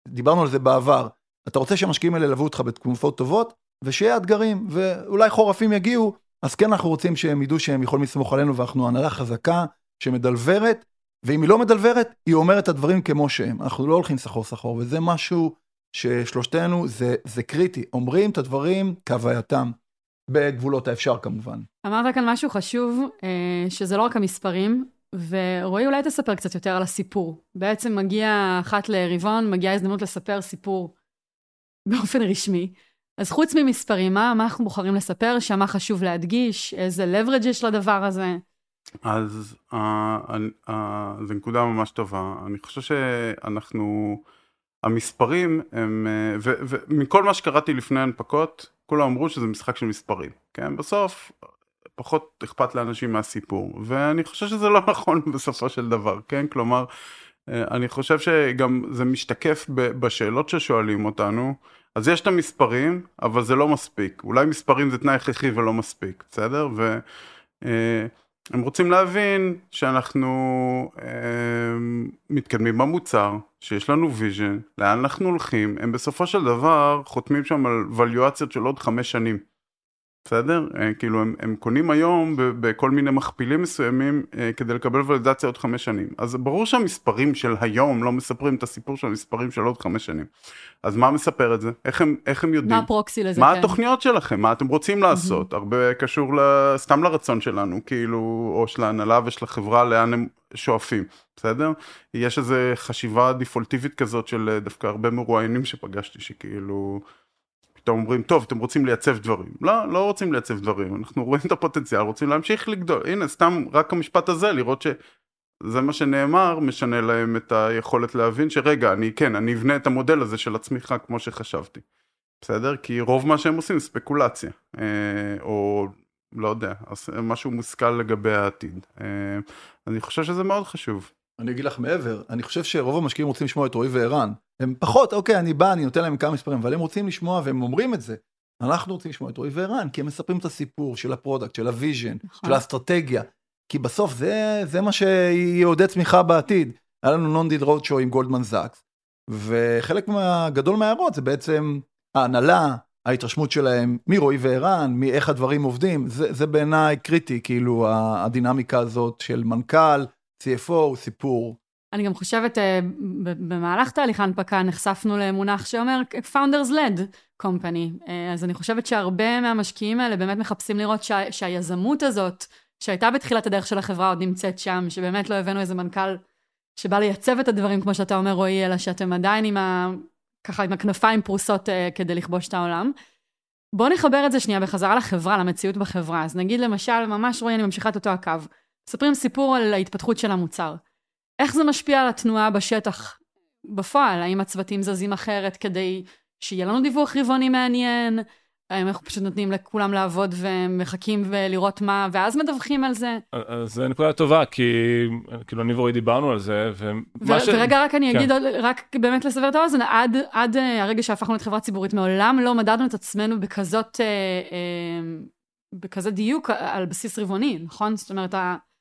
דיברנו על זה בעבר, אתה רוצה שהמשקיעים האלה ילוו אותך בתקופות טובות, ושיהיה אתגרים, ואולי חורפים יגיעו, אז כן אנחנו רוצים שהם ידעו שהם יכולים לסמוך עלינו, ואנחנו הנהלה חזקה שמדלברת, ואם היא לא מדלברת, היא אומרת את הדברים כמו שהם. אנחנו לא הולכים סחור סחור, וזה משהו ששלושתנו, זה, זה קריטי. אומרים את הדברים כהווייתם, בגבולות האפשר כמובן. אמרת כאן משהו חשוב, אה, שזה לא רק המספרים, ורועי, אולי תספר קצת יותר על הסיפור. בעצם מגיע אחת לרבעון, מגיעה הזדמנות לספר סיפור באופן רשמי. אז חוץ ממספרים, מה, מה אנחנו בוחרים לספר, שמה חשוב להדגיש, איזה leverage יש לדבר הזה? אז uh, uh, זו נקודה ממש טובה. אני חושב שאנחנו, המספרים הם, uh, ומכל מה שקראתי לפני הנפקות, כולם אמרו שזה משחק של מספרים, כן? בסוף פחות אכפת לאנשים מהסיפור, ואני חושב שזה לא נכון בסופו של דבר, כן? כלומר, אה, אני חושב שגם זה משתקף בשאלות ששואלים אותנו, אז יש את המספרים, אבל זה לא מספיק. אולי מספרים זה תנאי הכרחי ולא מספיק, בסדר? ו... הם רוצים להבין שאנחנו אה, מתקדמים במוצר, שיש לנו vision, לאן אנחנו הולכים, הם בסופו של דבר חותמים שם על ווליואציות של עוד חמש שנים. בסדר? אה, כאילו הם, הם קונים היום בכל מיני מכפילים מסוימים אה, כדי לקבל ולידציה עוד חמש שנים. אז ברור שהמספרים של היום לא מספרים את הסיפור של המספרים של עוד חמש שנים. אז מה מספר את זה? איך הם, איך הם יודעים? מה הפרוקסי לזה? מה כן. התוכניות שלכם? מה אתם רוצים לעשות? הרבה קשור סתם לרצון שלנו, כאילו, או של ההנהלה ושל החברה, לאן הם שואפים, בסדר? יש איזו חשיבה דיפולטיבית כזאת של אה, דווקא הרבה מרואיינים שפגשתי, שכאילו... פתאום אומרים, טוב, אתם רוצים לייצב דברים. לא, לא רוצים לייצב דברים, אנחנו רואים את הפוטנציאל, רוצים להמשיך לגדול. הנה, סתם רק המשפט הזה, לראות שזה מה שנאמר, משנה להם את היכולת להבין שרגע, אני כן, אני אבנה את המודל הזה של הצמיחה כמו שחשבתי. בסדר? כי רוב מה שהם עושים ספקולציה, אה, או לא יודע, משהו מושכל לגבי העתיד. אה, אני חושב שזה מאוד חשוב. אני אגיד לך מעבר, אני חושב שרוב המשקיעים רוצים לשמוע את רועי וערן. הם פחות, אוקיי, אני בא, אני נותן להם כמה מספרים, אבל הם רוצים לשמוע והם אומרים את זה. אנחנו רוצים לשמוע את רועי וערן, כי הם מספרים את הסיפור של ה product, של ה vision, נכון. של האסטרטגיה. כי בסוף זה, זה מה שיעודד צמיחה בעתיד. היה לנו non-deal road show עם גולדמן זאקס, וחלק מה, גדול מההערות זה בעצם ההנהלה, ההתרשמות שלהם מרועי וערן, מאיך הדברים עובדים, זה, זה בעיניי קריטי, כאילו הדינמיקה הזאת של מנכ"ל, CFO, הוא סיפור. אני גם חושבת, אה, במהלך תהליך ההנפקה נחשפנו למונח שאומר Founders Led Company, אה, אז אני חושבת שהרבה מהמשקיעים האלה באמת מחפשים לראות שה, שהיזמות הזאת, שהייתה בתחילת הדרך של החברה עוד נמצאת שם, שבאמת לא הבאנו איזה מנכ"ל שבא לייצב את הדברים, כמו שאתה אומר, רועי, אלא שאתם עדיין עם ה... ככה עם הכנפיים פרוסות uh, כדי לכבוש את העולם. בואו נחבר את זה שנייה בחזרה לחברה, למציאות בחברה. אז נגיד למשל, ממש רועי, אני ממשיכה את אותו הקו. מספרים סיפור על ההתפתחות של המוצר. איך זה משפיע על התנועה בשטח בפועל? האם הצוותים זזים אחרת כדי שיהיה לנו דיווח רבעוני מעניין? האם אנחנו פשוט נותנים לכולם לעבוד ומחכים ולראות מה, ואז מדווחים על זה? אז זו נקודה טובה, כי כאילו אני ורועי דיברנו על זה, ומה ש... ורגע, רק אני כן. אגיד, רק באמת לסבר את האוזן, עד, עד אה, הרגע שהפכנו להיות חברה ציבורית, מעולם לא מדדנו את עצמנו בכזאת, אה, אה, בכזה דיוק על בסיס רבעוני, נכון? זאת אומרת,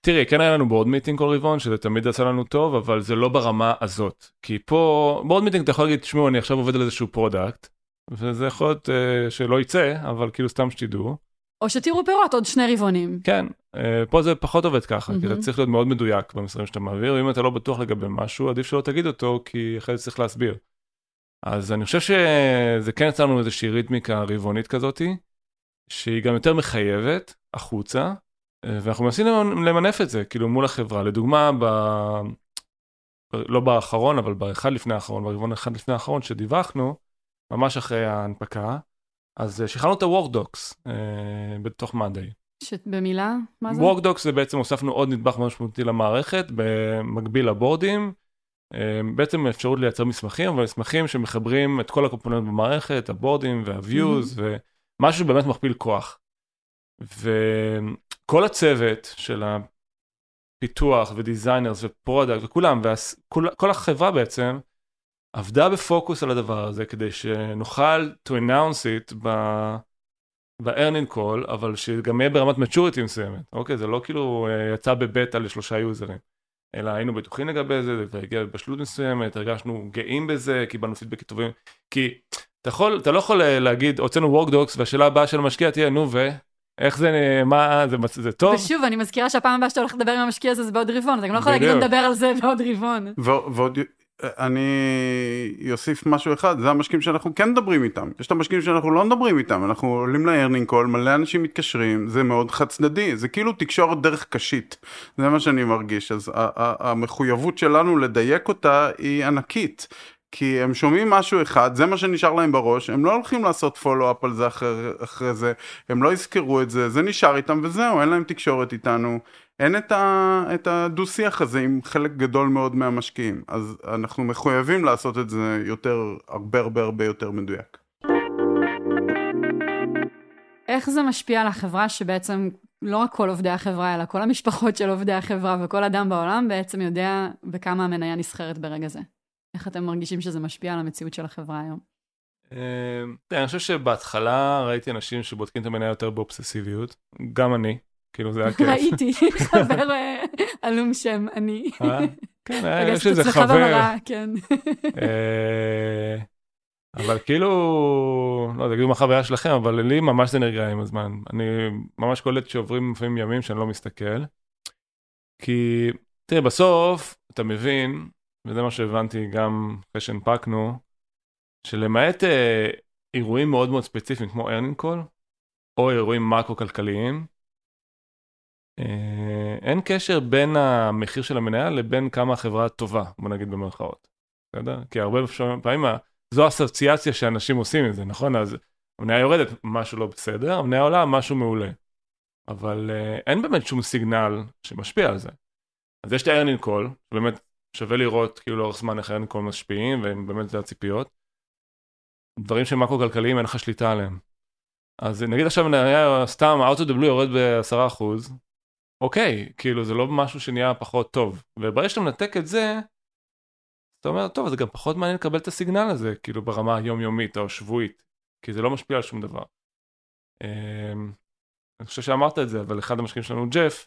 תראי, כן היה לנו board meeting כל רבעון, שזה תמיד עשה לנו טוב, אבל זה לא ברמה הזאת. כי פה, board meeting אתה יכול להגיד, תשמעו, אני עכשיו עובד על איזשהו product, וזה יכול להיות uh, שלא יצא, אבל כאילו סתם שתדעו. או שתראו פירות עוד שני רבעונים. כן, uh, פה זה פחות עובד ככה, mm-hmm. כי אתה צריך להיות מאוד מדויק במסרים שאתה מעביר, ואם אתה לא בטוח לגבי משהו, עדיף שלא תגיד אותו, כי אחרי זה צריך להסביר. אז אני חושב שזה כן יצא לנו איזושהי ריתמיקה רבעונית כזאתי, שהיא גם יותר מחייבת החוצה, ואנחנו מנסים למנף את זה, כאילו מול החברה. לדוגמה, ב... לא באחרון, אבל באחד לפני האחרון, ברבעון אחד לפני האחרון שדיווחנו, ממש אחרי ההנפקה, אז אה, שחררנו את ה-Workdocs אה, בתוך מאנדיי. במילה? מה זה? Workdocs זה בעצם הוספנו עוד נדבך משמעותי למערכת, במקביל לבורדים. אה, בעצם אפשרות לייצר מסמכים, אבל מסמכים שמחברים את כל ה component במערכת, הבורדים וה-views, mm-hmm. ומשהו שבאמת מכפיל כוח. וכל הצוות של הפיתוח ו designers ו product וכולם, וכל החברה בעצם, עבדה בפוקוס על הדבר הזה כדי שנוכל to announce it ב... ב-earning call, אבל שגם יהיה ברמת maturity מסוימת, אוקיי? זה לא כאילו אה, יצא בבטא לשלושה יוזרים, אלא היינו בטוחים לגבי זה, והגיע בבשלות מסוימת, הרגשנו גאים בזה, קיבלנו פידבקים טובים, כי אתה יכול, אתה לא יכול אה, להגיד, הוצאנו workdocs, והשאלה הבאה של המשקיע תהיה, נו ו... איך זה, מה, זה, זה טוב? ושוב, אני מזכירה שהפעם הבאה שאתה הולך לדבר עם המשקיע הזה זה בעוד רבעון, אתה גם לא יכול להגיד לדבר על זה בעוד רבעון. ועוד אני אוסיף משהו אחד, זה המשקיעים שאנחנו כן מדברים איתם. יש את המשקיעים שאנחנו לא מדברים איתם, אנחנו עולים ל earning call, מלא אנשים מתקשרים, זה מאוד חד צדדי, זה כאילו תקשורת דרך קשית, זה מה שאני מרגיש. אז המחויבות שלנו לדייק אותה היא ענקית. כי הם שומעים משהו אחד, זה מה שנשאר להם בראש, הם לא הולכים לעשות follow-up על זה אחרי, אחרי זה, הם לא יזכרו את זה, זה נשאר איתם וזהו, אין להם תקשורת איתנו, אין את, ה, את הדו-שיח הזה עם חלק גדול מאוד מהמשקיעים, אז אנחנו מחויבים לעשות את זה יותר, הרבה הרבה הרבה יותר מדויק. איך זה משפיע על החברה שבעצם לא רק כל עובדי החברה, אלא כל המשפחות של עובדי החברה וכל אדם בעולם בעצם יודע בכמה המניה נסחרת ברגע זה? איך אתם מרגישים שזה משפיע על המציאות של החברה היום? אה, אני חושב שבהתחלה ראיתי אנשים שבודקים את המניה יותר באובססיביות, גם אני, כאילו זה היה כיף. ראיתי, חבר אה, עלום שם, אני. אה? כן, יש איזה חבר. כן. אבל כאילו, לא יודע, תגידו מה החוויה שלכם, אבל לי ממש זה נרגע עם הזמן. אני ממש קולט שעוברים לפעמים ימים שאני לא מסתכל. כי, תראה, בסוף אתה מבין וזה מה שהבנתי גם אחרי שהנפקנו, שלמעט אה, אירועים מאוד מאוד ספציפיים כמו earning call, או אירועים מקרו-כלכליים, אה, אין קשר בין המחיר של המניה לבין כמה החברה טובה, בוא נגיד במרכאות. בסדר? כי הרבה פעמים זו האסוציאציה שאנשים עושים עם זה, נכון? אז המניה יורדת, משהו לא בסדר, המניה עולה, משהו מעולה. אבל אה, אין באמת שום סיגנל שמשפיע על זה. אז יש את ה-earning call, שבאמת שווה לראות כאילו לאורך זמן איך כל משפיעים, והם באמת זה הציפיות. דברים שהם מקרו-כלכליים אין לך שליטה עליהם. אז נגיד עכשיו היה סתם אאוטו דבלו יורד ב-10%, אוקיי, כאילו זה לא משהו שנהיה פחות טוב. וברגע שאתה מנתק את זה, אתה אומר, טוב, זה גם פחות מעניין לקבל את הסיגנל הזה, כאילו ברמה היומיומית או שבועית, כי זה לא משפיע על שום דבר. אמ, אני חושב שאמרת את זה, אבל אחד המשקיעים שלנו, ג'ף,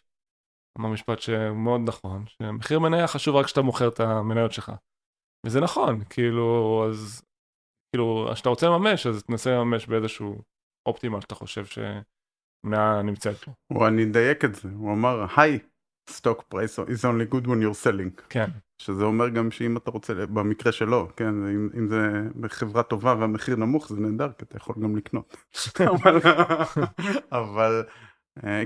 אמר משפט שמאוד נכון, שמחיר מניה חשוב רק כשאתה מוכר את המניות שלך. וזה נכון, כאילו, אז כאילו, שאתה רוצה לממש, אז תנסה לממש באיזשהו אופטימל שאתה חושב שמניה נמצאת פה. או אני אדייק את זה, הוא אמר, היי, stock price is only good when you're selling. כן. שזה אומר גם שאם אתה רוצה, במקרה שלו, כן, אם, אם זה בחברה טובה והמחיר נמוך זה נהדר, כי אתה יכול גם לקנות. אבל, אבל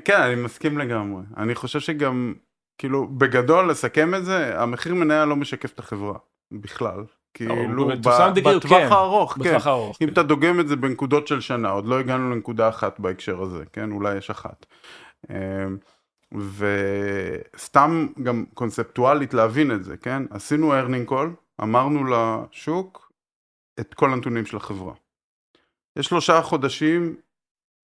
כן, אני מסכים לגמרי. אני חושב שגם, כאילו, בגדול, לסכם את זה, המחיר מניה לא משקף את החברה, בכלל. כאילו, בטווח כן. הארוך, כן. אם אתה דוגם את זה בנקודות של שנה, עוד לא הגענו לנקודה אחת בהקשר הזה, כן? אולי יש אחת. אמ, וסתם גם קונספטואלית להבין את זה, כן? עשינו earning call, אמרנו לשוק את כל הנתונים של החברה. יש שלושה חודשים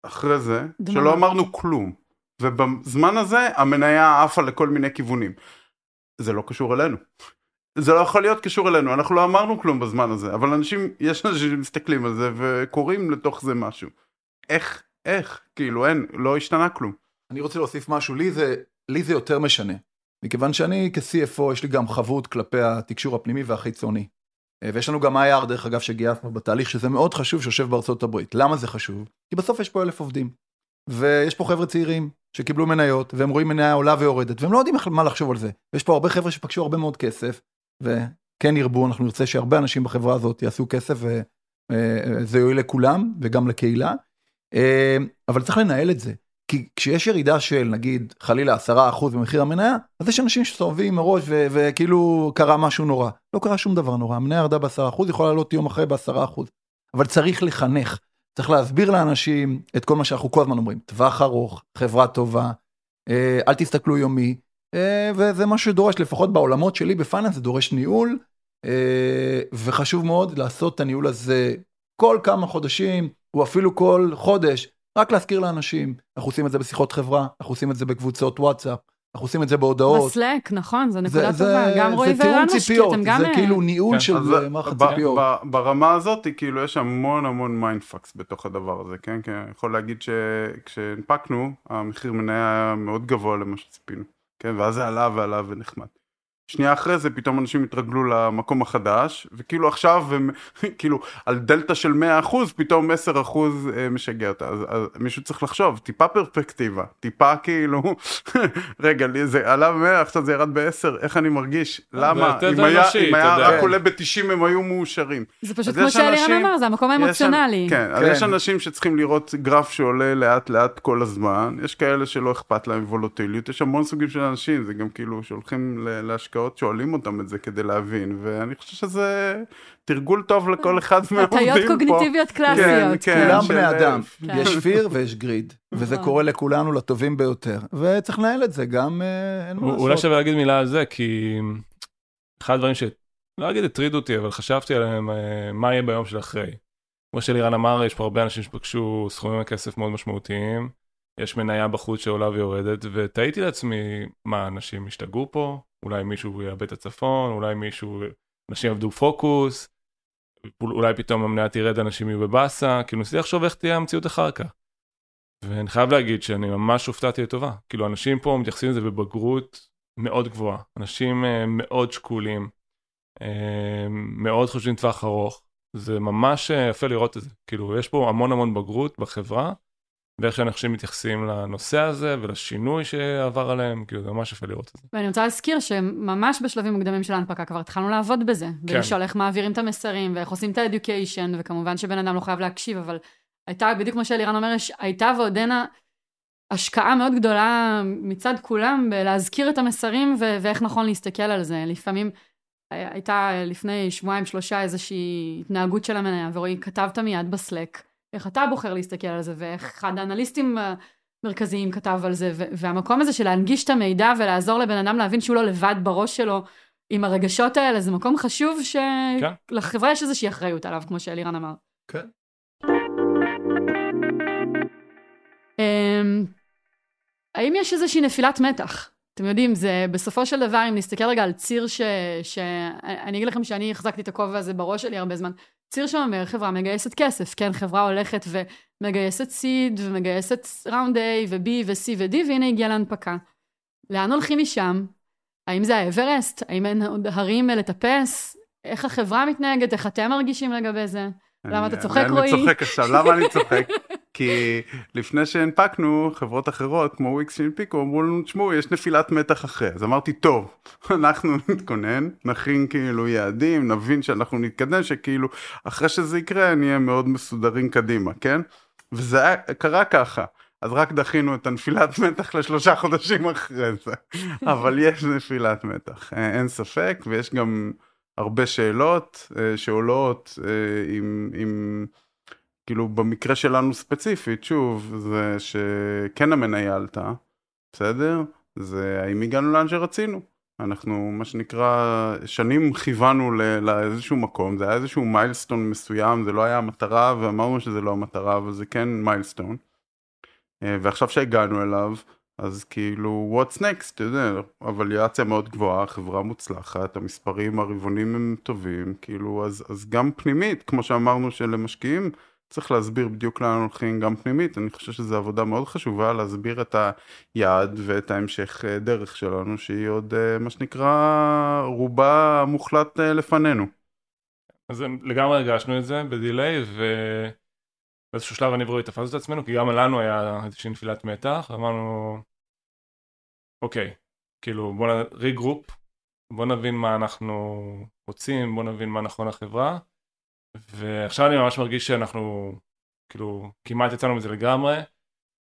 אחרי זה, דממה. שלא אמרנו כלום. ובזמן הזה המניה עפה לכל מיני כיוונים. זה לא קשור אלינו. זה לא יכול להיות קשור אלינו, אנחנו לא אמרנו כלום בזמן הזה, אבל אנשים, יש אנשים שמסתכלים על זה וקוראים לתוך זה משהו. איך, איך, כאילו אין, לא השתנה כלום. אני רוצה להוסיף משהו, לי זה, לי זה יותר משנה. מכיוון שאני כ-CFO יש לי גם חבות כלפי התקשור הפנימי והחיצוני. אה, ויש לנו גם IR דרך אגב שגייסנו בתהליך שזה מאוד חשוב שיושב בארצות הברית. למה זה חשוב? כי בסוף יש פה אלף עובדים. ויש פה חבר'ה צעירים שקיבלו מניות והם רואים מניה עולה ויורדת והם לא יודעים מה לחשוב על זה. ויש פה הרבה חבר'ה שפגשו הרבה מאוד כסף וכן ירבו אנחנו נרצה שהרבה אנשים בחברה הזאת יעשו כסף וזה יועיל לכולם וגם לקהילה. אה, אבל צריך לנהל את זה. כי כשיש ירידה של נגיד חלילה 10% במחיר המניה, אז יש אנשים שסובבים מראש ו- וכאילו קרה משהו נורא. לא קרה שום דבר נורא, המניה ירדה ב-10%, יכולה לעלות יום אחרי ב-10%. אבל צריך לחנך, צריך להסביר לאנשים את כל מה שאנחנו כל הזמן אומרים, טווח ארוך, חברה טובה, אה, אל תסתכלו יומי, אה, וזה מה שדורש, לפחות בעולמות שלי בפייננס זה דורש ניהול, אה, וחשוב מאוד לעשות את הניהול הזה כל כמה חודשים, או אפילו כל חודש, רק להזכיר לאנשים, אנחנו עושים את זה בשיחות חברה, אנחנו עושים את זה בקבוצות וואטסאפ, אנחנו עושים את זה בהודעות. בסלק, נכון, זו זה- נקודה זה- טובה. גם רועי זה וערן משקיע, ציפיות, אתם גם... זה אה, כאילו ניהול כן. של אה, מערכת ציפיות. ברמה הזאת כאילו יש המון המון mindfucks בתוך הדבר הזה כן כי אני יכול להגיד שכשהנפקנו המחיר מניה היה מאוד גבוה למה שציפינו כן ואז זה עלה ועלה ונחמד. שנייה אחרי זה פתאום אנשים התרגלו למקום החדש וכאילו עכשיו הם כאילו על דלתא של 100% פתאום 10% אה, משגע אותך. אז, אז מישהו צריך לחשוב טיפה פרספקטיבה טיפה כאילו רגע לי זה עלה ב-100 עכשיו זה ירד ב-10 איך אני מרגיש? למה? אם היה, אם היה. רק עולה ב-90 הם היו מאושרים. זה פשוט אז כמו שאלירן אנשים- אמר, זה המקום יש- האמוציונלי. כן, אז כן. יש אנשים שצריכים לראות גרף שעולה לאט לאט כל הזמן, יש כאלה שלא אכפת להם וולוטיליות, יש המון סוגים של אנשים, זה גם כאילו שהולכים ל- להשקעות שואלים אותם את זה כדי להבין, ואני חושב שזה תרגול טוב לכל אחד מהעובדים פה. הטיות קוגניטיביות קלאסיות. כן. כולם של- בני אדם, כן. יש פיר ויש גריד, וזה נכון. קורה לכולנו לטובים ביותר, וצריך לנהל את זה, גם אה, אין מה אולי לעשות. שווה להגיד מילה על זה, כי אחד הדברים ש... לא אגיד הטרידו אותי, אבל חשבתי עליהם, אה, מה יהיה ביום של אחרי. כמו שלירן אמר, יש פה הרבה אנשים שפגשו סכומים מכסף מאוד משמעותיים, יש מניה בחוץ שעולה ויורדת, ותהיתי לעצמי, מה, אנשים השתגעו פה? אולי מישהו יאבד את הצפון, אולי מישהו, אנשים עבדו פוקוס, אולי פתאום המניה תרד, אנשים יהיו בבאסה, כאילו ניסיתי לחשוב איך תהיה המציאות אחר כך. ואני חייב להגיד שאני ממש הופתעתי לטובה. כאילו, אנשים פה מתייחסים לזה בבגרות מאוד גבוהה. אנשים uh, מאוד שקולים, uh, מאוד חושבים טווח ארוך. זה ממש uh, יפה לראות את זה. כאילו, יש פה המון המון בגרות בחברה, ואיך שאנשים מתייחסים לנושא הזה ולשינוי שעבר עליהם, כאילו, זה ממש יפה לראות את זה. ואני רוצה להזכיר שממש בשלבים מוקדמים של ההנפקה כבר התחלנו לעבוד בזה. כן. ולשאול איך מעבירים את המסרים, ואיך עושים את האדיוקיישן, וכמובן שבן אדם לא חייב להקשיב, אבל הייתה, בדיוק כמו שאלירן אומר, הייתה ועודנה השקעה מאוד גדולה מצד כולם בלהזכיר את המסרים ו- ואיך נכון להסתכל על זה. לפעמים הי- הייתה לפני שבועיים שלושה איזושהי התנהגות של המניה, ורועי כתבת מיד בסלק, איך אתה בוחר להסתכל על זה, ואיך אחד האנליסטים המרכזיים כתב על זה, והמקום הזה של להנגיש את המידע ולעזור לבן אדם להבין שהוא לא לבד בראש שלו עם הרגשות האלה, זה מקום חשוב כן. שלחברה יש איזושהי אחריות עליו, כמו שאלירן אמר. כן. אמ, האם יש איזושהי נפילת מתח? אתם יודעים, זה בסופו של דבר, אם נסתכל רגע על ציר ש... ש... אני אגיד לכם שאני החזקתי את הכובע הזה בראש שלי הרבה זמן. ציר שאומר חברה מגייסת כסף, כן? חברה הולכת ומגייסת סיד ומגייסת ראונד A ו-B ו-C ו-D, והנה הגיעה להנפקה. לאן הולכים משם? האם זה האברסט? האם אין עוד הרים לטפס? איך החברה מתנהגת? איך אתם מרגישים לגבי זה? למה אתה אני- צוחק, אני רועי? צוחק עכשיו, למה אני צוחק? כי לפני שהנפקנו, חברות אחרות כמו וויקס שהנפיקו, אמרו לנו, תשמעו, יש נפילת מתח אחרי. אז אמרתי, טוב, אנחנו נתכונן, נכין כאילו יעדים, נבין שאנחנו נתקדם, שכאילו, אחרי שזה יקרה, נהיה מאוד מסודרים קדימה, כן? וזה היה, קרה ככה. אז רק דחינו את הנפילת מתח לשלושה חודשים אחרי זה. אבל יש נפילת מתח, אה, אין ספק, ויש גם הרבה שאלות אה, שעולות אה, עם, עם, כאילו במקרה שלנו ספציפית, שוב, זה שכן המניה עלתה, בסדר? זה האם הגענו לאן שרצינו. אנחנו, מה שנקרא, שנים כיוונו לאיזשהו מקום, זה היה איזשהו מיילסטון מסוים, זה לא היה המטרה, ואמרנו שזה לא המטרה, אבל זה כן מיילסטון. אה, ועכשיו שהגענו אליו, אז כאילו, what's next, אתה יודע, הווליאציה מאוד גבוהה, חברה מוצלחת, המספרים הרבעונים הם טובים, כאילו, אז, אז גם פנימית, כמו שאמרנו שלמשקיעים, צריך להסביר בדיוק לאן הולכים גם פנימית, אני חושב שזו עבודה מאוד חשובה להסביר את היעד ואת ההמשך אה, דרך שלנו, שהיא עוד, אה, מה שנקרא, רובה מוחלט אה, לפנינו. אז לגמרי הרגשנו את זה בדיליי, ובאיזשהו שלב אני ורועי תפסנו את עצמנו, כי גם לנו היה איזושהי נפילת מתח, ואמרנו, אוקיי, כאילו בוא נ... regroup, בוא נבין מה אנחנו רוצים, בוא נבין מה נכון לחברה, ועכשיו אני ממש מרגיש שאנחנו, כאילו, כמעט יצאנו מזה לגמרי.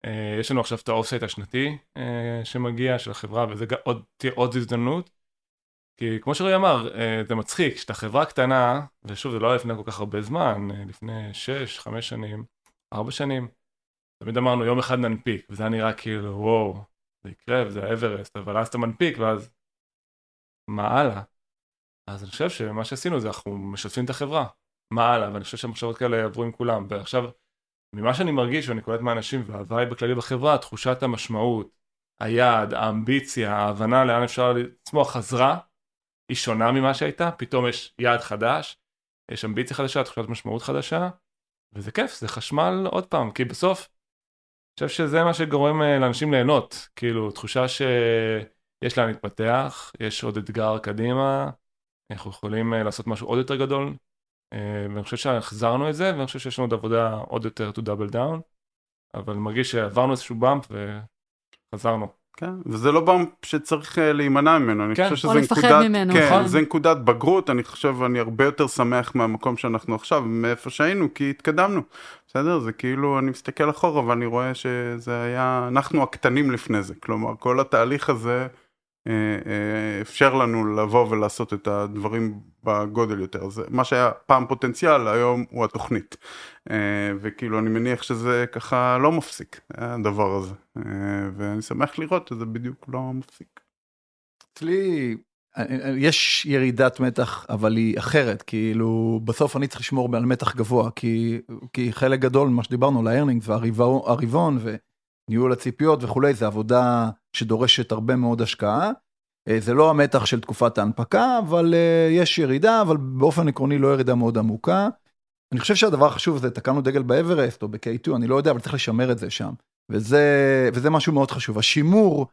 אה, יש לנו עכשיו את ה offsite השנתי אה, שמגיע של החברה, וזה עוד, תהיה עוד הזדמנות. כי כמו שרועי אמר, אה, זה מצחיק, כשאתה חברה קטנה, ושוב זה לא היה לפני כל כך הרבה זמן, אה, לפני 6, 5 שנים, 4 שנים, תמיד אמרנו יום אחד ננפיק, וזה היה נראה כאילו וואו, זה יקרה וזה האברסט, אבל אז אתה מנפיק ואז מה הלאה? אז אני חושב שמה שעשינו זה אנחנו משתפים את החברה, מה הלאה? ואני חושב שהמחשבות כאלה יעברו עם כולם, ועכשיו ממה שאני מרגיש ואני קולט מהאנשים וההוואי בכללי בחברה, תחושת המשמעות, היעד, האמביציה, ההבנה לאן אפשר לצמוח חזרה, היא שונה ממה שהייתה, פתאום יש יעד חדש, יש אמביציה חדשה, תחושת משמעות חדשה, וזה כיף, זה חשמל עוד פעם, כי בסוף, אני חושב שזה מה שגורם אה, לאנשים ליהנות, כאילו, תחושה שיש לאן להתפתח, יש עוד אתגר קדימה, אנחנו יכולים אה, לעשות משהו עוד יותר גדול, אה, ואני חושב שהחזרנו את זה, ואני חושב שיש לנו עוד עבודה עוד יותר to double down, אבל מרגיש שעברנו איזשהו באמפ וחזרנו. כן, וזה לא באמפ שצריך אה, להימנע ממנו, אני כן. חושב או שזה לפחד נקודת, ממנו, כן, נכון. זה נקודת בגרות, אני חושב, אני הרבה יותר שמח מהמקום שאנחנו עכשיו, מאיפה שהיינו, כי התקדמנו, בסדר? זה כאילו, אני מסתכל אחורה ואני רואה שזה היה, אנחנו הקטנים לפני זה, כלומר, כל התהליך הזה אפשר לנו לבוא ולעשות את הדברים בגודל יותר, זה מה שהיה פעם פוטנציאל, היום הוא התוכנית, אה, וכאילו, אני מניח שזה ככה לא מפסיק, הדבר הזה, אה, ואני שמח לראות שזה בדיוק לא מפסיק. אצלי אה, יש ירידת מתח אבל היא אחרת. כאילו בסוף אני צריך לשמור על מתח גבוה כי כי חלק גדול ממה שדיברנו על ה earnings והרבעון וניהול הציפיות וכולי זה עבודה שדורשת הרבה מאוד השקעה. אה, זה לא המתח של תקופת ההנפקה אבל אה, יש ירידה אבל באופן עקרוני לא ירידה מאוד עמוקה. אני חושב שהדבר החשוב זה תקענו דגל באברסט או ב-K2 אני לא יודע אבל צריך לשמר את זה שם. וזה וזה משהו מאוד חשוב. השימור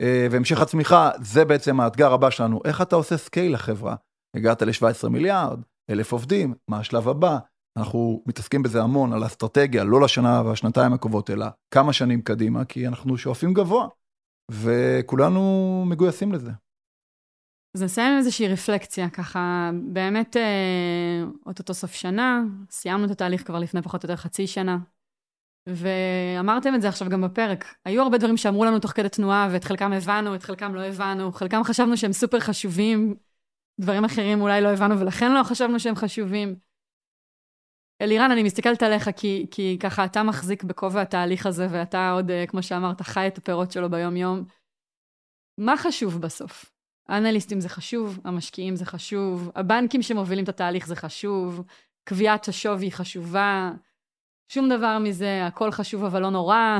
אה, והמשך הצמיחה זה בעצם האתגר הבא שלנו. איך אתה עושה scale לחברה הגעת ל-17 מיליארד אלף עובדים מה השלב הבא אנחנו מתעסקים בזה המון על אסטרטגיה לא לשנה והשנתיים הקרובות אלא כמה שנים קדימה כי אנחנו שואפים גבוה וכולנו מגויסים לזה. אז נסיים עם איזושהי רפלקציה, ככה באמת אה, אוטוטו סוף שנה, סיימנו את התהליך כבר לפני פחות או יותר חצי שנה, ואמרתם את זה עכשיו גם בפרק. היו הרבה דברים שאמרו לנו תוך כדי תנועה, ואת חלקם הבנו, את חלקם לא הבנו, חלקם חשבנו שהם סופר חשובים, דברים אחרים אולי לא הבנו ולכן לא חשבנו שהם חשובים. אלירן, אני מסתכלת עליך כי, כי ככה אתה מחזיק בכובע התהליך הזה, ואתה עוד, אה, כמו שאמרת, חי את הפירות שלו ביום-יום. מה חשוב בסוף? האנליסטים זה חשוב, המשקיעים זה חשוב, הבנקים שמובילים את התהליך זה חשוב, קביעת השווי חשובה, שום דבר מזה, הכל חשוב אבל לא נורא.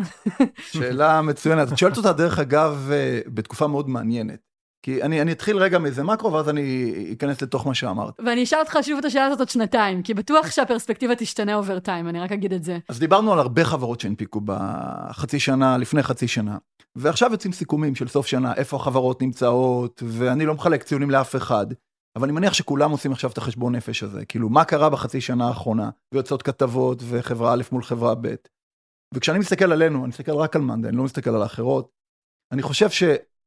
שאלה מצוינת. את שואלת אותה דרך אגב אה, בתקופה מאוד מעניינת. כי אני, אני אתחיל רגע מאיזה מקרו ואז אני אכנס לתוך מה שאמרת. ואני אשאל אותך שוב את השאלה הזאת עוד שנתיים, כי בטוח שהפרספקטיבה תשתנה over time, אני רק אגיד את זה. אז דיברנו על הרבה חברות שהנפיקו בחצי שנה, לפני חצי שנה. ועכשיו יוצאים סיכומים של סוף שנה, איפה החברות נמצאות, ואני לא מחלק ציונים לאף אחד. אבל אני מניח שכולם עושים עכשיו את החשבון נפש הזה, כאילו מה קרה בחצי שנה האחרונה, ויוצאות כתבות וחברה א' מול חברה ב'. וכשאני מסתכל עלינו, אני מסתכל רק על מאנדיי, אני לא מסתכל על האחרות, אני חושב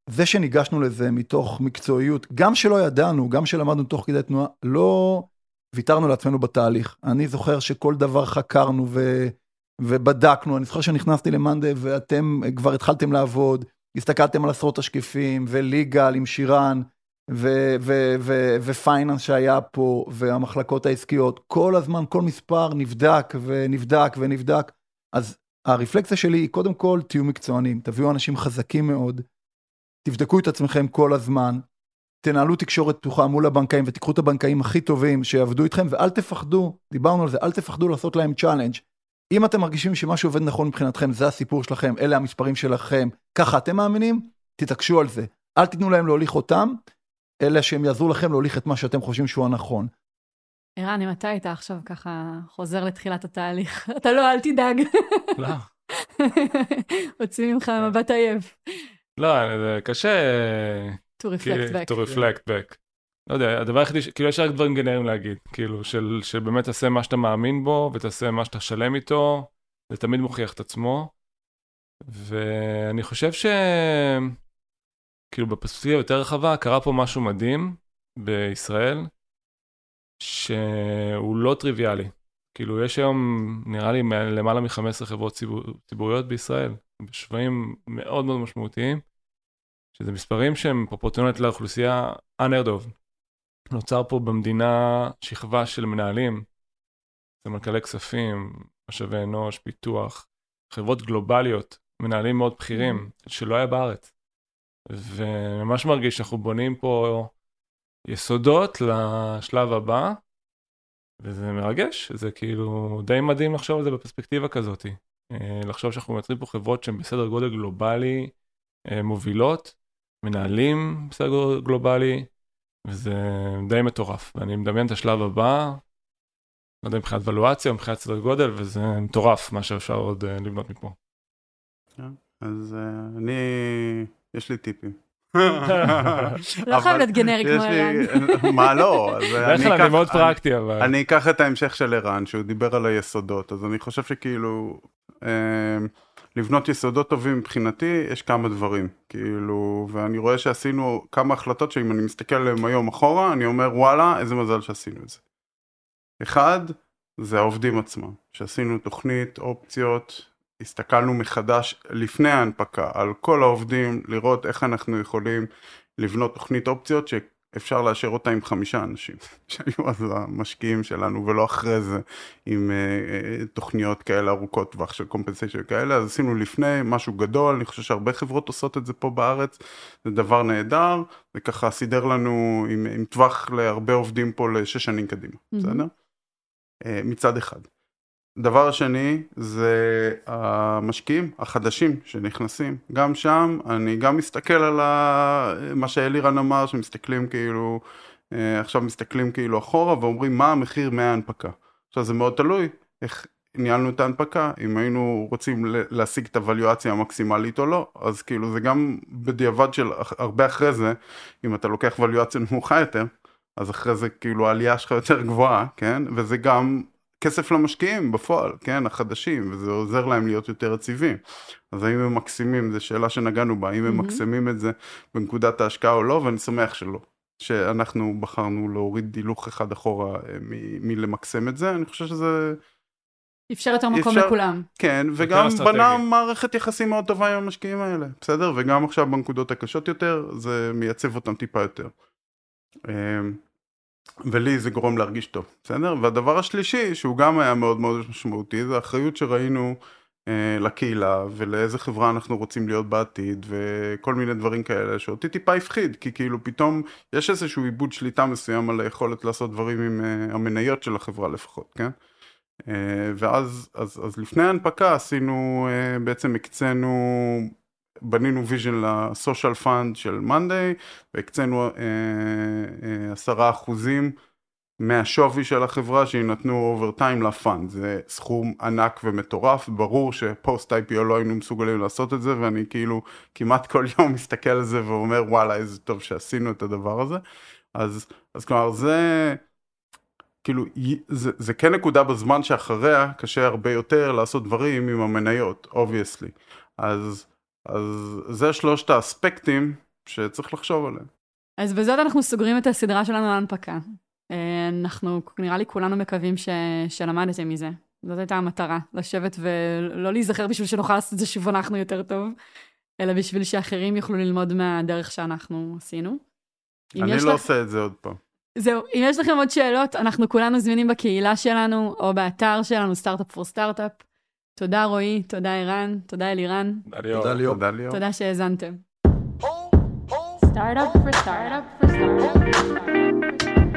שזה שניגשנו לזה מתוך מקצועיות, גם שלא ידענו, גם שלמדנו תוך כדי תנועה, לא ויתרנו לעצמנו בתהליך. אני זוכר שכל דבר חקרנו ו... ובדקנו, אני זוכר שנכנסתי למאנדה ואתם כבר התחלתם לעבוד, הסתכלתם על עשרות השקיפים, וליגל עם שירן, ופייננס שהיה פה, והמחלקות העסקיות, כל הזמן כל מספר נבדק ונבדק ונבדק. אז הרפלקציה שלי היא קודם כל תהיו מקצוענים, תביאו אנשים חזקים מאוד, תבדקו את עצמכם כל הזמן, תנהלו תקשורת פתוחה מול הבנקאים ותיקחו את הבנקאים הכי טובים שיעבדו איתכם ואל תפחדו, דיברנו על זה, אל תפחדו לעשות להם challenge. אם אתם מרגישים שמשהו עובד נכון מבחינתכם, זה הסיפור שלכם, אלה המספרים שלכם, ככה אתם מאמינים, תתעקשו על זה. אל תיתנו להם להוליך אתכם, אלא שהם יעזרו לכם להוליך את מה שאתם חושבים שהוא הנכון. ערן, אם אתה היית עכשיו ככה חוזר לתחילת התהליך, אתה לא, אל תדאג. לא. הוציא ממך מבט עייף. לא, זה קשה... to reflect back. to reflect back. לא יודע, הדבר היחידי, כאילו יש רק דברים גנריים להגיד, כאילו של, של באמת תעשה מה שאתה מאמין בו ותעשה מה שאתה שלם איתו, זה תמיד מוכיח את עצמו. ואני חושב ש... כאילו בפרספקטיבה יותר רחבה, קרה פה משהו מדהים בישראל, שהוא לא טריוויאלי. כאילו יש היום, נראה לי, למעלה מ-15 חברות ציבור, ציבוריות בישראל, בשווים מאוד מאוד משמעותיים, שזה מספרים שהם פרופורציונלית לאוכלוסייה unheard of. נוצר פה במדינה שכבה של מנהלים, סמנכ"לי כספים, משאבי אנוש, פיתוח, חברות גלובליות, מנהלים מאוד בכירים, שלא היה בארץ. וממש מרגיש שאנחנו בונים פה יסודות לשלב הבא, וזה מרגש, זה כאילו די מדהים לחשוב על זה בפרספקטיבה כזאת. אה, לחשוב שאנחנו מייצרים פה חברות שהן בסדר גודל גלובלי אה, מובילות, מנהלים בסדר גלובלי, וזה די מטורף. ואני מדמיין את השלב הבא, לא יודע מבחינת ולואציה או מבחינת סדר גודל, וזה מטורף מה שאפשר עוד uh, לבנות מפה. כן, אז אני, יש לי טיפים. לא חייב להיות גנרי כמו ערן. מה לא? בדרך כלל אני מאוד פרקטי אבל. אני אקח את ההמשך של ערן שהוא דיבר על היסודות אז אני חושב שכאילו לבנות יסודות טובים מבחינתי יש כמה דברים כאילו ואני רואה שעשינו כמה החלטות שאם אני מסתכל עליהן היום אחורה אני אומר וואלה איזה מזל שעשינו את זה. אחד זה העובדים עצמם שעשינו תוכנית אופציות הסתכלנו מחדש לפני ההנפקה על כל העובדים לראות איך אנחנו יכולים לבנות תוכנית אופציות אפשר לאשר אותה עם חמישה אנשים שהיו אז המשקיעים שלנו ולא אחרי זה עם uh, תוכניות כאלה ארוכות טווח של קומפנסיישן כאלה אז עשינו לפני משהו גדול אני חושב שהרבה חברות עושות את זה פה בארץ זה דבר נהדר וככה סידר לנו עם, עם טווח להרבה עובדים פה לשש שנים קדימה mm-hmm. בסדר? Uh, מצד אחד. דבר שני זה המשקיעים החדשים שנכנסים. גם שם אני גם מסתכל על ה... מה שאלירן אמר שמסתכלים כאילו אה, עכשיו מסתכלים כאילו אחורה ואומרים מה המחיר מההנפקה? עכשיו זה מאוד תלוי איך ניהלנו את ההנפקה. אם היינו רוצים להשיג את הווליואציה המקסימלית או לא אז כאילו זה גם בדיעבד של הרבה אחרי זה אם אתה לוקח ווליואציה נמוכה יותר אז אחרי זה כאילו העלייה שלך יותר גבוהה כן? וזה גם כסף למשקיעים בפועל, כן, החדשים, וזה עוזר להם להיות יותר יציבים. אז האם הם מקסימים, זו שאלה שנגענו בה, האם הם מקסימים את זה בנקודת ההשקעה או לא, ואני שמח שלא. שאנחנו בחרנו להוריד הילוך אחד אחורה אה, מלמקסם את זה, אני חושב שזה... אפשר יותר מקום אפשר, לכולם. כן, וגם בנה מערכת יחסים מאוד טובה עם המשקיעים האלה, בסדר? וגם עכשיו בנקודות הקשות יותר, זה מייצב אותם טיפה יותר. ולי זה גורם להרגיש טוב, בסדר? והדבר השלישי, שהוא גם היה מאוד מאוד משמעותי, זה האחריות שראינו אה, לקהילה ולאיזה חברה אנחנו רוצים להיות בעתיד וכל מיני דברים כאלה שאותי טיפה הפחיד, כי כאילו פתאום יש איזשהו איבוד שליטה מסוים על היכולת לעשות דברים עם אה, המניות של החברה לפחות, כן? אה, ואז אז, אז לפני ההנפקה עשינו, אה, בעצם הקצינו בנינו vision ל social fund של מאנדיי והקצינו אה, אה, עשרה אחוזים מהשווי של החברה שיינתנו over time ל fund זה סכום ענק ומטורף. ברור ש post IPO לא היינו מסוגלים לעשות את זה ואני כאילו כמעט כל יום מסתכל על זה ואומר וואלה איזה טוב שעשינו את הדבר הזה. אז, אז כלומר זה, כאילו, זה, זה כן נקודה בזמן שאחריה קשה הרבה יותר לעשות דברים עם המניות, obviously. אז, אז זה שלושת האספקטים שצריך לחשוב עליהם. אז בזאת אנחנו סוגרים את הסדרה שלנו להנפקה. אה, אנחנו, נראה לי כולנו מקווים ש... שלמדתם מזה. זאת הייתה המטרה, לשבת ולא להיזכר בשביל שנוכל לעשות את זה שוב אנחנו יותר טוב, אלא בשביל שאחרים יוכלו ללמוד מהדרך שאנחנו עשינו. אני לא לך- עושה את זה עוד פעם. זהו, אם יש לכם עוד שאלות, אנחנו כולנו זמינים בקהילה שלנו, או באתר שלנו, סטארט-אפ פור סטארט-אפ. תודה רועי, תודה ערן, תודה אלירן. תודה ליאור. תודה ליאור. תודה שהאזנתם. Startup for startup for startup.